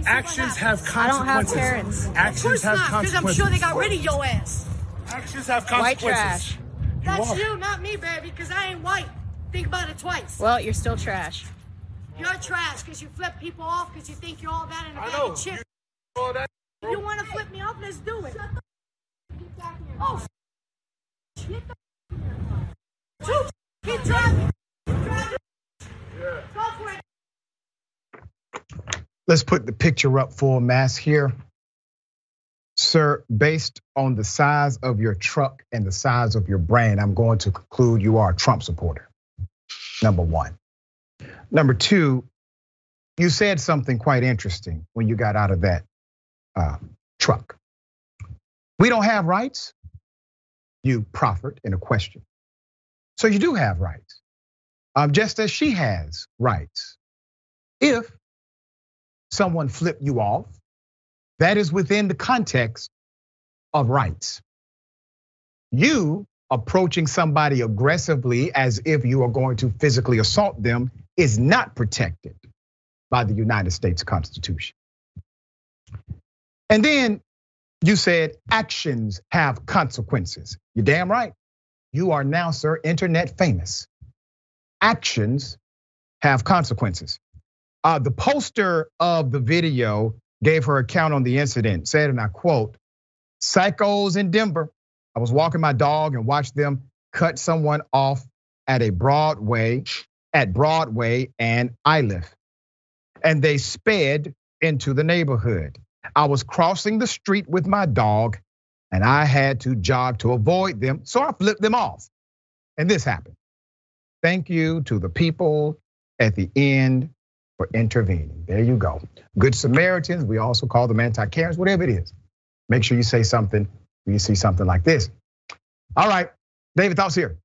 Actions have consequences. I don't have parents. Actions have consequences. Because I'm sure they got rid of your ass. Actions have consequences. White trash. You That's are. you, not me, baby, because I ain't white. Think about it twice. Well, you're still trash. You're trash because you flip people off because you think you're all that in a bag of chips. You, that, you want to flip me off, let's do it. Oh, shit. Keep driving. Yeah. Go for it. Let's put the picture up for mass here. Sir, based on the size of your truck and the size of your brain, I'm going to conclude you are a Trump supporter. Number one. Number two, you said something quite interesting when you got out of that uh, truck. We don't have rights. You proffered in a question. So you do have rights, um, just as she has rights. If someone flip you off, that is within the context of rights. You approaching somebody aggressively as if you are going to physically assault them is not protected by the United States Constitution. And then you said actions have consequences. You're damn right. You are now, sir, internet famous. Actions have consequences. Uh, the poster of the video gave her account on the incident, said, and I quote, psychos in Denver. I was walking my dog and watched them cut someone off at a Broadway, at Broadway and Iliff. And they sped into the neighborhood. I was crossing the street with my dog and I had to jog to avoid them. So I flipped them off. And this happened. Thank you to the people at the end for intervening. There you go. Good Samaritans, we also call them anti-Karens, whatever it is. Make sure you say something when you see something like this. All right, David, thoughts here.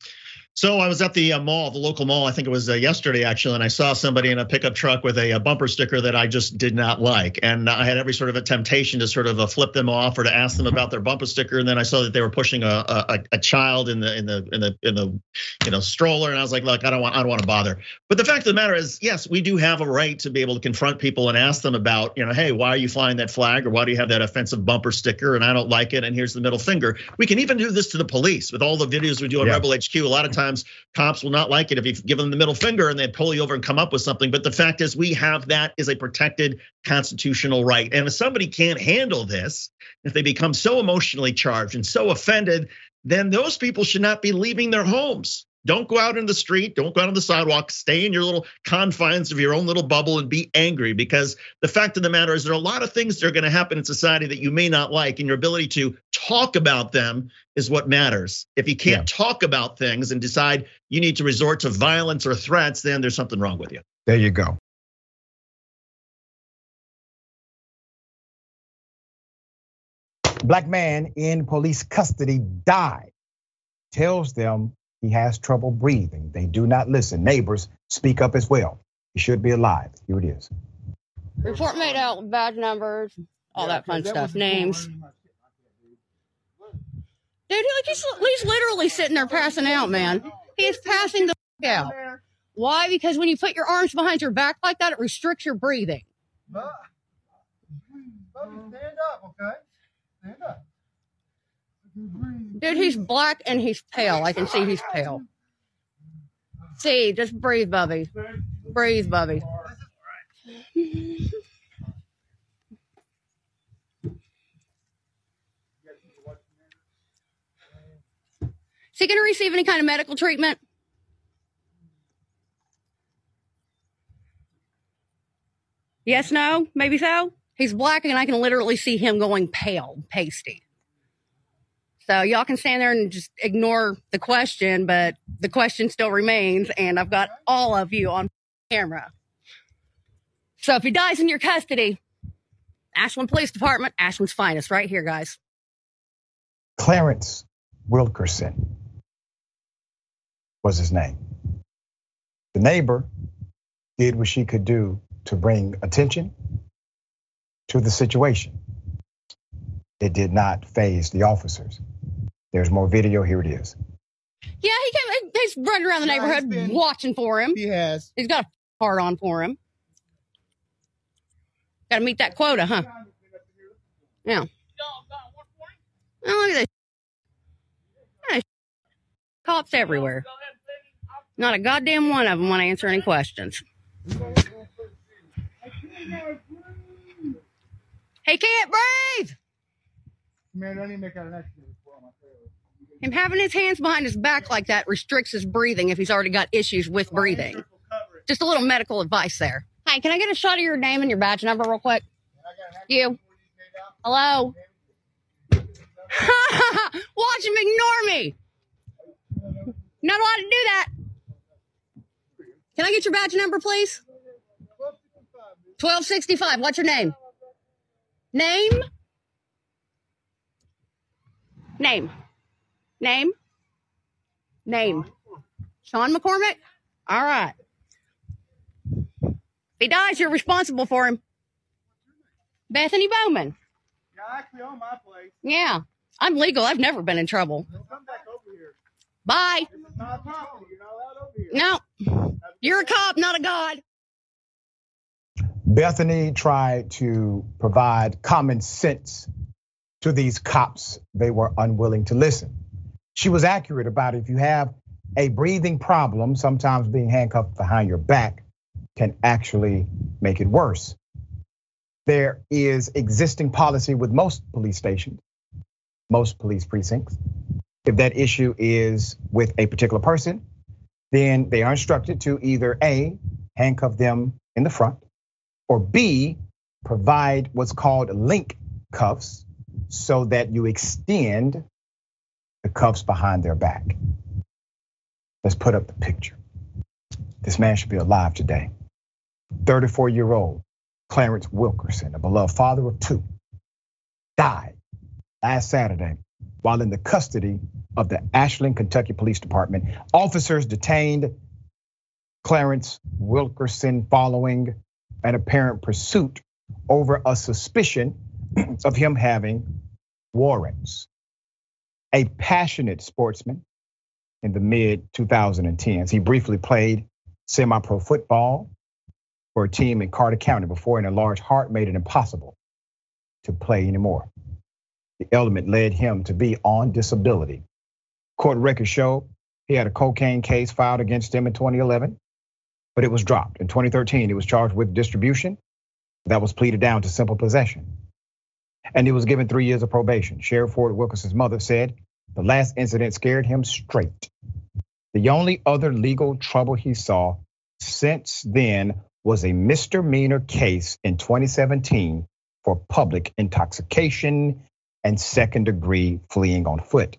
So I was at the uh, mall, the local mall. I think it was uh, yesterday actually, and I saw somebody in a pickup truck with a, a, bumper sticker that I just did not like, and I had every sort of a temptation to sort of uh, flip them off or to ask them about their bumper sticker. And then I saw that they were pushing a, a, a child in the in the in the in the you know stroller, and I was like, look, I don't want I don't want to bother. But the fact of the matter is, yes, we do have a right to be able to confront people and ask them about, you know, hey, why are you flying that flag, or why do you have that offensive bumper sticker, and I don't like it, and here's the middle finger. We can even do this to the police with all the videos we do on yeah. Rebel HQ. A lot of times, cops will not like it if you give them the middle finger and they pull you over and come up with something. But the fact is, we have that is a protected constitutional right. And if somebody can't handle this, if they become so emotionally charged and so offended, then those people should not be leaving their homes. Don't go out in the street. Don't go out on the sidewalk. Stay in your little confines of your own little bubble and be angry because the fact of the matter is there are a lot of things that are going to happen in society that you may not like, and your ability to talk about them is what matters. If you can't yeah. talk about things and decide you need to resort to violence or threats, then there's something wrong with you. There you go. Black man in police custody died. Tells them he has trouble breathing. They do not listen. Neighbors speak up as well. He should be alive. Here it is. Report made out, badge numbers, all yeah, that fun that stuff, names. Dude, like he's, he's literally sitting there passing out, man. He is passing the out. Why? Because when you put your arms behind your back like that, it restricts your breathing. Hmm, stand up, okay? Stand up. Dude, he's black and he's pale. I can see he's pale. See, just breathe, Bubby. Breathe, Bubby. Is he going to receive any kind of medical treatment? Yes, no, maybe so. He's black and I can literally see him going pale, pasty. So y'all can stand there and just ignore the question, but the question still remains, and I've got all of you on camera. So if he dies in your custody, Ashland Police Department, Ashland's finest, right here, guys. Clarence Wilkerson was his name. The neighbor did what she could do to bring attention to the situation. It did not faze the officers. There's more video. Here it is. Yeah, he came. He's running around the yeah, neighborhood been, watching for him. He has. He's got a part on for him. Got to meet that quota, huh? Yeah. Oh, look at this. Cops everywhere. Not a goddamn one of them want to answer any questions. He can't breathe. Man, don't even make out an accident. Him having his hands behind his back like that restricts his breathing if he's already got issues with breathing. Just a little medical advice there. Hey, can I get a shot of your name and your badge number real quick? You. Hello? Watch him ignore me. Not allowed to do that. Can I get your badge number, please? 1265. What's your name? Name? Name. Name? Name. Sean McCormick? All right. If he dies, you're responsible for him. Bethany Bowman. Yeah, I actually own my place. Yeah. I'm legal. I've never been in trouble. Come back over here. Bye. You're no. You're a cop, not a god. Bethany tried to provide common sense to these cops. They were unwilling to listen she was accurate about it. If you have a breathing problem, sometimes being handcuffed behind your back can actually make it worse. There is existing policy with most police stations, most police precincts. If that issue is with a particular person, then they are instructed to either A, handcuff them in the front, or B, provide what's called link cuffs so that you extend the cuffs behind their back. Let's put up the picture. This man should be alive today. 34 year old Clarence Wilkerson, a beloved father of two, died last Saturday while in the custody of the Ashland, Kentucky Police Department. Officers detained Clarence Wilkerson following an apparent pursuit over a suspicion of him having warrants. A passionate sportsman in the mid 2010s, he briefly played semi pro football for a team in Carter County before an enlarged heart made it impossible to play anymore. The element led him to be on disability. Court records show he had a cocaine case filed against him in 2011, but it was dropped. In 2013, he was charged with distribution that was pleaded down to simple possession. And he was given three years of probation. Sheriff Ford Wilkerson's mother said the last incident scared him straight. The only other legal trouble he saw since then was a misdemeanor case in 2017 for public intoxication and second degree fleeing on foot.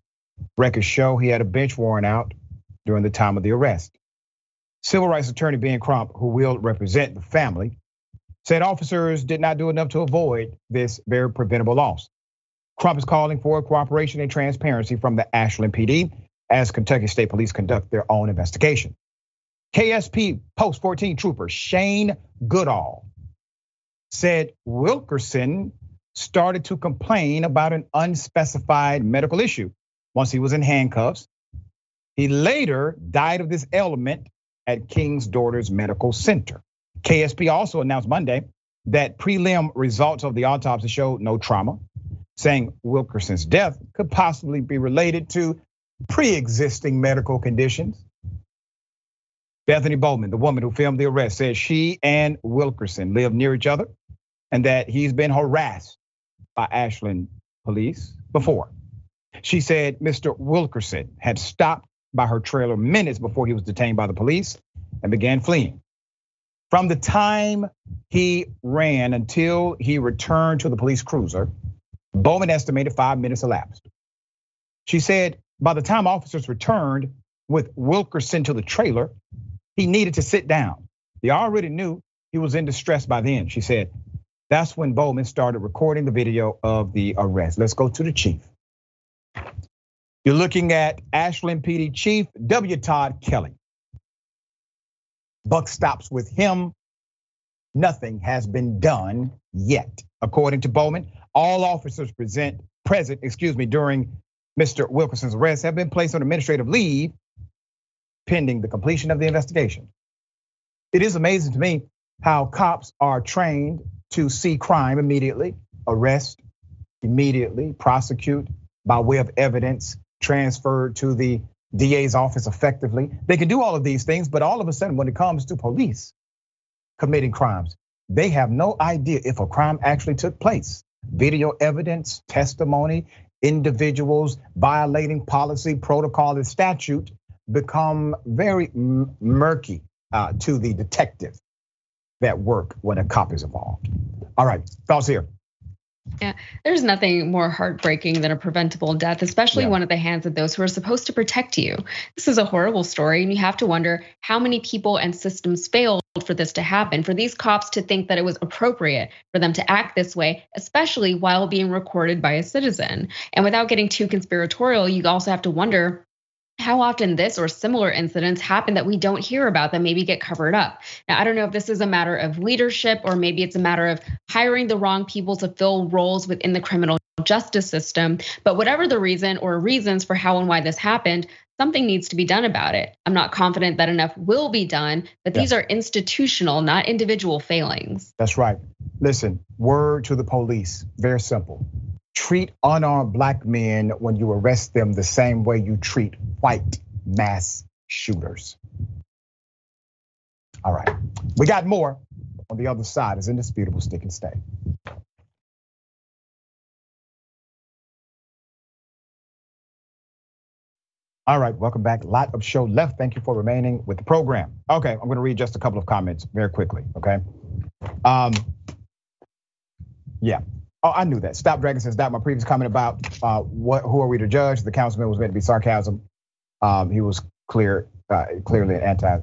Records show he had a bench warrant out during the time of the arrest. Civil rights attorney Ben Crump, who will represent the family, said officers did not do enough to avoid this very preventable loss. Crump is calling for cooperation and transparency from the Ashland PD as Kentucky State Police conduct their own investigation. KSP Post 14 trooper Shane Goodall said Wilkerson started to complain about an unspecified medical issue once he was in handcuffs. He later died of this ailment at King's Daughters Medical Center. KSP also announced Monday that prelim results of the autopsy showed no trauma, saying Wilkerson's death could possibly be related to pre existing medical conditions. Bethany Bowman, the woman who filmed the arrest, says she and Wilkerson lived near each other and that he's been harassed by Ashland police before. She said Mr. Wilkerson had stopped by her trailer minutes before he was detained by the police and began fleeing. From the time he ran until he returned to the police cruiser, Bowman estimated five minutes elapsed. She said by the time officers returned with Wilkerson to the trailer, he needed to sit down. They already knew he was in distress by then. She said that's when Bowman started recording the video of the arrest. Let's go to the chief. You're looking at Ashland PD Chief W. Todd Kelly. Buck stops with him. Nothing has been done yet. According to Bowman, all officers present present, excuse me, during Mr. Wilkerson's arrest have been placed on administrative leave pending the completion of the investigation. It is amazing to me how cops are trained to see crime immediately, arrest immediately, prosecute by way of evidence, transferred to the DA's office effectively. They can do all of these things, but all of a sudden, when it comes to police committing crimes, they have no idea if a crime actually took place. Video evidence, testimony, individuals violating policy, protocol, and statute become very murky uh, to the detective that work when a cop is involved. All right, thoughts here. Yeah, there's nothing more heartbreaking than a preventable death, especially yeah. one at the hands of those who are supposed to protect you. This is a horrible story, and you have to wonder how many people and systems failed for this to happen, for these cops to think that it was appropriate for them to act this way, especially while being recorded by a citizen. And without getting too conspiratorial, you also have to wonder how often this or similar incidents happen that we don't hear about that maybe get covered up. Now, I don't know if this is a matter of leadership or maybe it's a matter of hiring the wrong people to fill roles within the criminal justice system. But whatever the reason or reasons for how and why this happened, something needs to be done about it. I'm not confident that enough will be done, but these are institutional, not individual failings. That's right. Listen, word to the police, very simple treat unarmed black men when you arrest them the same way you treat white mass shooters. All right, we got more on the other side is indisputable stick and stay. All right, welcome back. Lot of show left. Thank you for remaining with the program. Okay, I'm going to read just a couple of comments very quickly. Okay. Um, yeah, Oh, I knew that. Stop Dragon says that. My previous comment about uh, what who are we to judge? The councilman was meant to be sarcasm. Um, he was clear, uh, clearly anti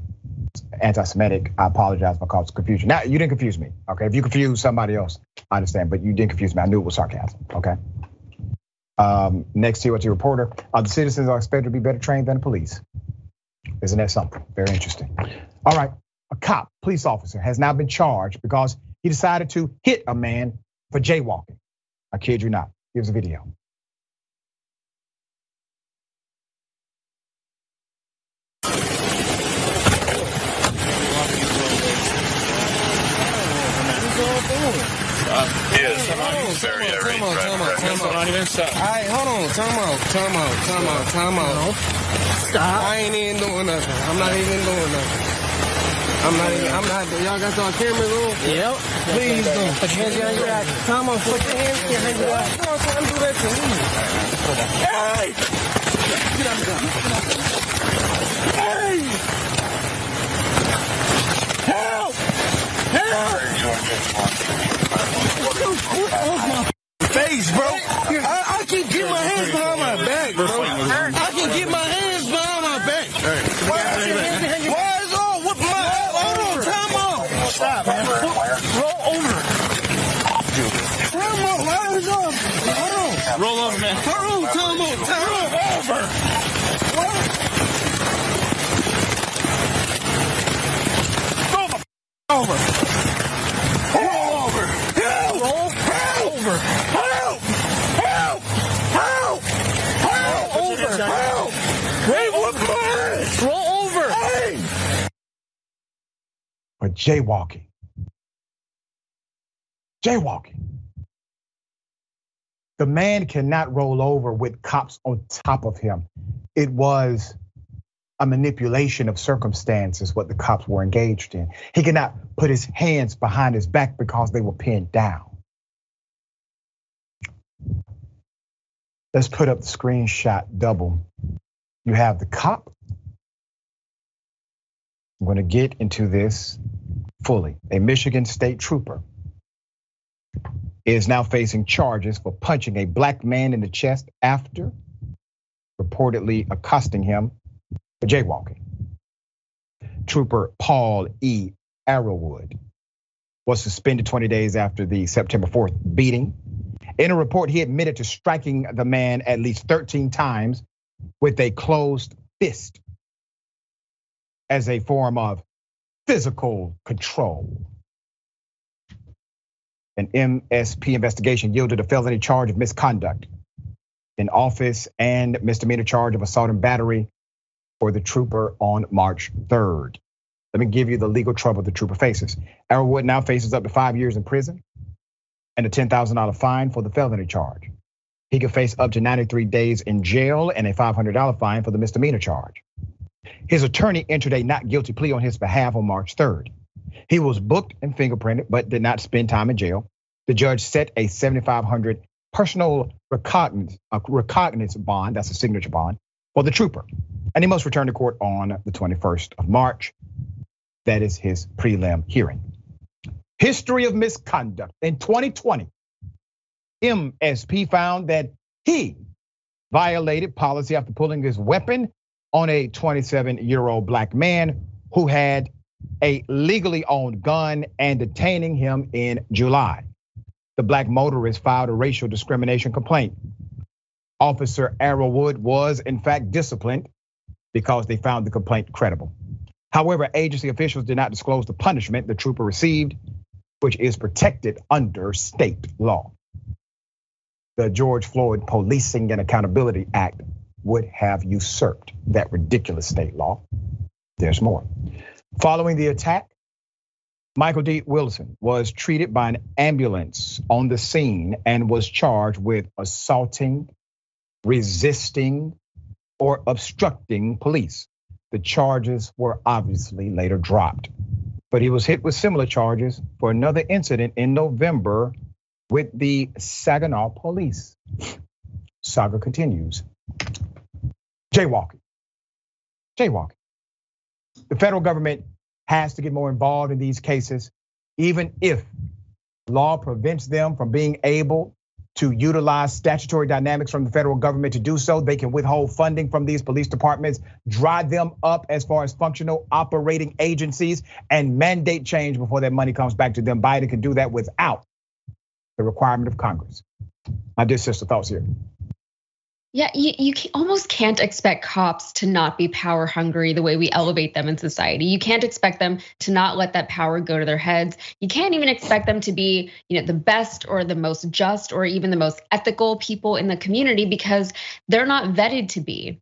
anti-Semitic. I apologize if I caused confusion. Now you didn't confuse me. Okay, if you confuse somebody else, I understand, but you didn't confuse me. I knew it was sarcasm. Okay. Um, next to TOT reporter, uh, the citizens are expected to be better trained than the police. Isn't that something? Very interesting. All right, a cop, police officer, has now been charged because he decided to hit a man for jaywalking. I kid you not. Here's a video. Very irate. Time out, time out, time out. All right, hold on. Time out, time out, time out, time out. Stop. I ain't even doing nothing. I'm not even doing nothing. I'm not even, I'm not, y'all got y'all cameras on? Yep. Please don't. Put your hands behind your back. Out, put your hands behind your back. Come on, son, do that to me. Hey! Get out of the gun. Hey! Help! Help! Face, bro. I, I can get my hands behind my back, bro. I can get my hands behind my back. Why is your hands behind your back? Why is all with my hold on, time out. Stop, man. Roll over. Time out. Why is all? Hold on. Roll over, man. Hold on, time out. Time over. Roll the over. Roll over. Help! Roll over. Help! Help! Help! Help! Roll Over. Help! Hey, what my Roll over. Hey! for jaywalking. Jaywalking. The man cannot roll over with cops on top of him. It was a manipulation of circumstances what the cops were engaged in. He cannot put his hands behind his back because they were pinned down. Let's put up the screenshot double. You have the cop. I'm going to get into this fully. A Michigan state trooper is now facing charges for punching a black man in the chest after reportedly accosting him jaywalking. Trooper Paul E. Arrowood was suspended 20 days after the September 4th beating. In a report, he admitted to striking the man at least 13 times with a closed fist as a form of physical control. An MSP investigation yielded a felony charge of misconduct in office and misdemeanor charge of assault and battery for the trooper on March 3rd. Let me give you the legal trouble the trooper faces. Arrowood now faces up to five years in prison and a $10,000 fine for the felony charge. He could face up to 93 days in jail and a $500 fine for the misdemeanor charge. His attorney entered a not guilty plea on his behalf on March 3rd. He was booked and fingerprinted, but did not spend time in jail. The judge set a 7,500 personal recognizance, recognizance bond, that's a signature bond, for the trooper. And he must return to court on the 21st of March. That is his prelim hearing. History of misconduct. In 2020, MSP found that he violated policy after pulling his weapon on a 27 year old black man who had a legally owned gun and detaining him in July. The black motorist filed a racial discrimination complaint. Officer Arrowood was, in fact, disciplined because they found the complaint credible. However, agency officials did not disclose the punishment the trooper received, which is protected under state law. The George Floyd Policing and Accountability Act would have usurped that ridiculous state law. There's more. Following the attack, Michael D. Wilson was treated by an ambulance on the scene and was charged with assaulting, resisting, or obstructing police. The charges were obviously later dropped, but he was hit with similar charges for another incident in November with the Saginaw police. Saga continues. Jaywalking. Jaywalking. The federal government has to get more involved in these cases, even if law prevents them from being able to utilize statutory dynamics from the federal government to do so. They can withhold funding from these police departments, dry them up as far as functional operating agencies, and mandate change before that money comes back to them. Biden can do that without the requirement of Congress. My dear sister, thoughts here. Yeah, you, you almost can't expect cops to not be power hungry the way we elevate them in society. You can't expect them to not let that power go to their heads. You can't even expect them to be, you know, the best or the most just or even the most ethical people in the community because they're not vetted to be.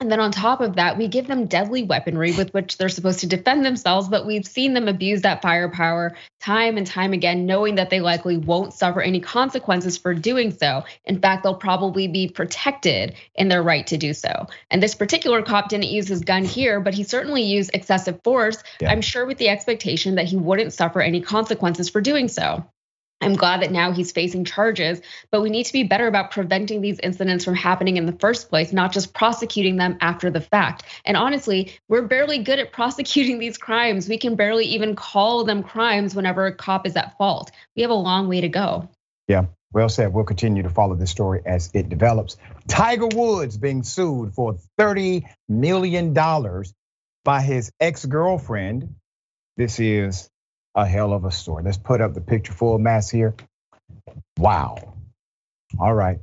And then on top of that, we give them deadly weaponry with which they're supposed to defend themselves, but we've seen them abuse that firepower time and time again, knowing that they likely won't suffer any consequences for doing so. In fact, they'll probably be protected in their right to do so. And this particular cop didn't use his gun here, but he certainly used excessive force, yeah. I'm sure with the expectation that he wouldn't suffer any consequences for doing so. I'm glad that now he's facing charges, but we need to be better about preventing these incidents from happening in the first place, not just prosecuting them after the fact. And honestly, we're barely good at prosecuting these crimes. We can barely even call them crimes whenever a cop is at fault. We have a long way to go. Yeah, well said. We'll continue to follow this story as it develops. Tiger Woods being sued for $30 million by his ex girlfriend. This is a hell of a story. Let's put up the picture full mass here. Wow. All right.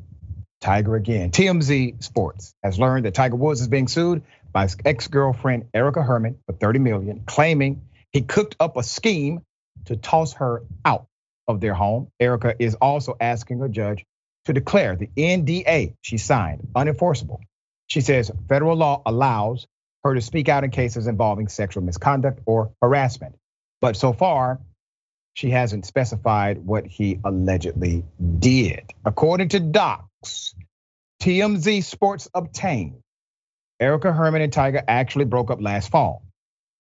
Tiger again. TMZ Sports has learned that Tiger Woods is being sued by his ex-girlfriend Erica Herman for 30 million, claiming he cooked up a scheme to toss her out of their home. Erica is also asking a judge to declare the NDA she signed unenforceable. She says federal law allows her to speak out in cases involving sexual misconduct or harassment. But so far, she hasn't specified what he allegedly did. According to docs, TMZ Sports obtained, Erica Herman and Tiger actually broke up last fall.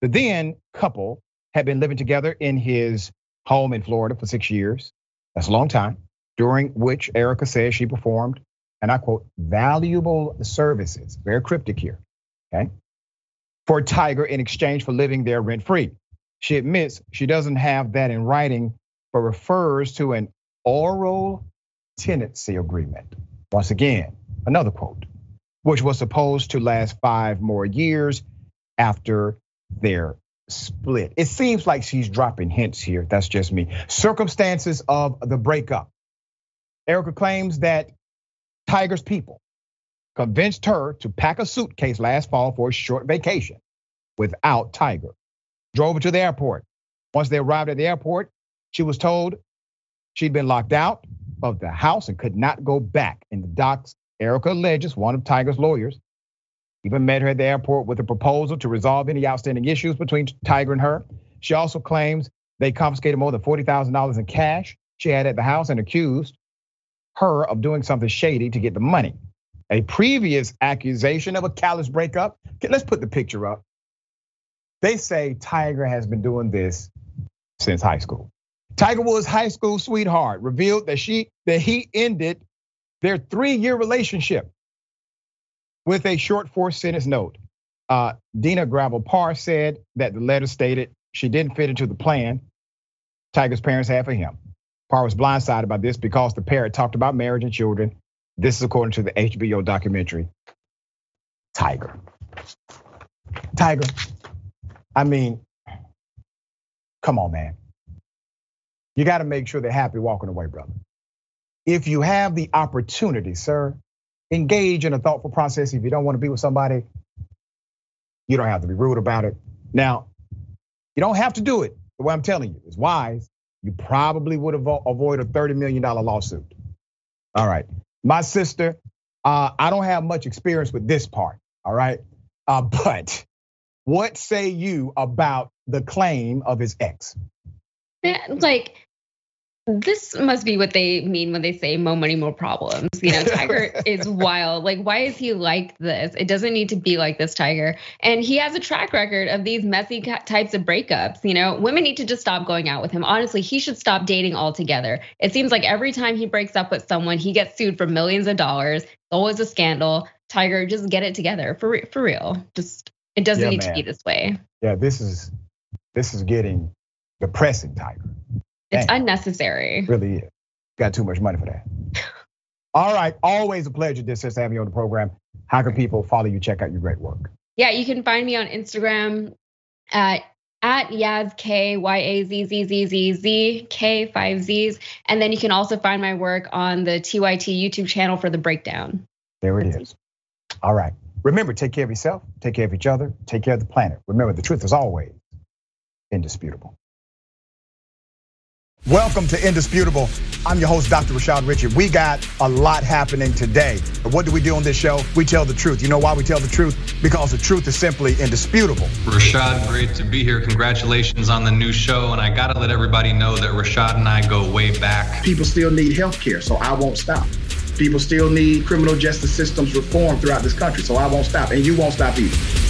The then couple had been living together in his home in Florida for six years. That's a long time, during which Erica says she performed, and I quote, valuable services, very cryptic here, okay, for Tiger in exchange for living there rent free. She admits she doesn't have that in writing, but refers to an oral tenancy agreement. Once again, another quote, which was supposed to last five more years after their split. It seems like she's dropping hints here. That's just me. Circumstances of the breakup. Erica claims that Tiger's people convinced her to pack a suitcase last fall for a short vacation without Tiger drove her to the airport. Once they arrived at the airport, she was told she'd been locked out of the house and could not go back. In the docs, Erica alleges one of Tiger's lawyers even met her at the airport with a proposal to resolve any outstanding issues between Tiger and her. She also claims they confiscated more than $40,000 in cash she had at the house and accused her of doing something shady to get the money. A previous accusation of a callous breakup. Let's put the picture up. They say Tiger has been doing this since high school. Tiger Woods' high school sweetheart revealed that she that he ended their three-year relationship with a short four-sentence note. Uh, Dina Gravell Parr said that the letter stated she didn't fit into the plan Tiger's parents had for him. Parr was blindsided by this because the pair had talked about marriage and children. This is according to the HBO documentary Tiger. Tiger, I mean, come on, man. You got to make sure they're happy walking away, brother. If you have the opportunity, sir, engage in a thoughtful process. If you don't want to be with somebody, you don't have to be rude about it. Now, you don't have to do it. The way I'm telling you is wise. You probably would have avoided a $30 million lawsuit. All right. My sister, uh, I don't have much experience with this part. All right. Uh, but what say you about the claim of his ex? Eh, like, this must be what they mean when they say more money, more problems. You know, Tiger is wild. Like, why is he like this? It doesn't need to be like this, Tiger. And he has a track record of these messy types of breakups. You know, women need to just stop going out with him. Honestly, he should stop dating altogether. It seems like every time he breaks up with someone, he gets sued for millions of dollars. It's always a scandal. Tiger, just get it together for for real. Just it doesn't yeah, need man. to be this way. Yeah, this is this is getting depressing, Tiger. It's unnecessary. It really is. Got too much money for that. All right, always a pleasure, this to have you on the program. How can people follow you, check out your great work? Yeah, you can find me on Instagram at at Yaz K Y A Z Z Z Z Z K five Z's, and then you can also find my work on the TYT YouTube channel for the breakdown. There it is. All right. Remember, take care of yourself, take care of each other, take care of the planet. Remember, the truth is always indisputable. Welcome to Indisputable. I'm your host, Dr. Rashad Richey. We got a lot happening today. But what do we do on this show? We tell the truth. You know why we tell the truth? Because the truth is simply indisputable. Rashad, great to be here. Congratulations on the new show. And I got to let everybody know that Rashad and I go way back. People still need health care, so I won't stop. People still need criminal justice systems reform throughout this country, so I won't stop, and you won't stop either.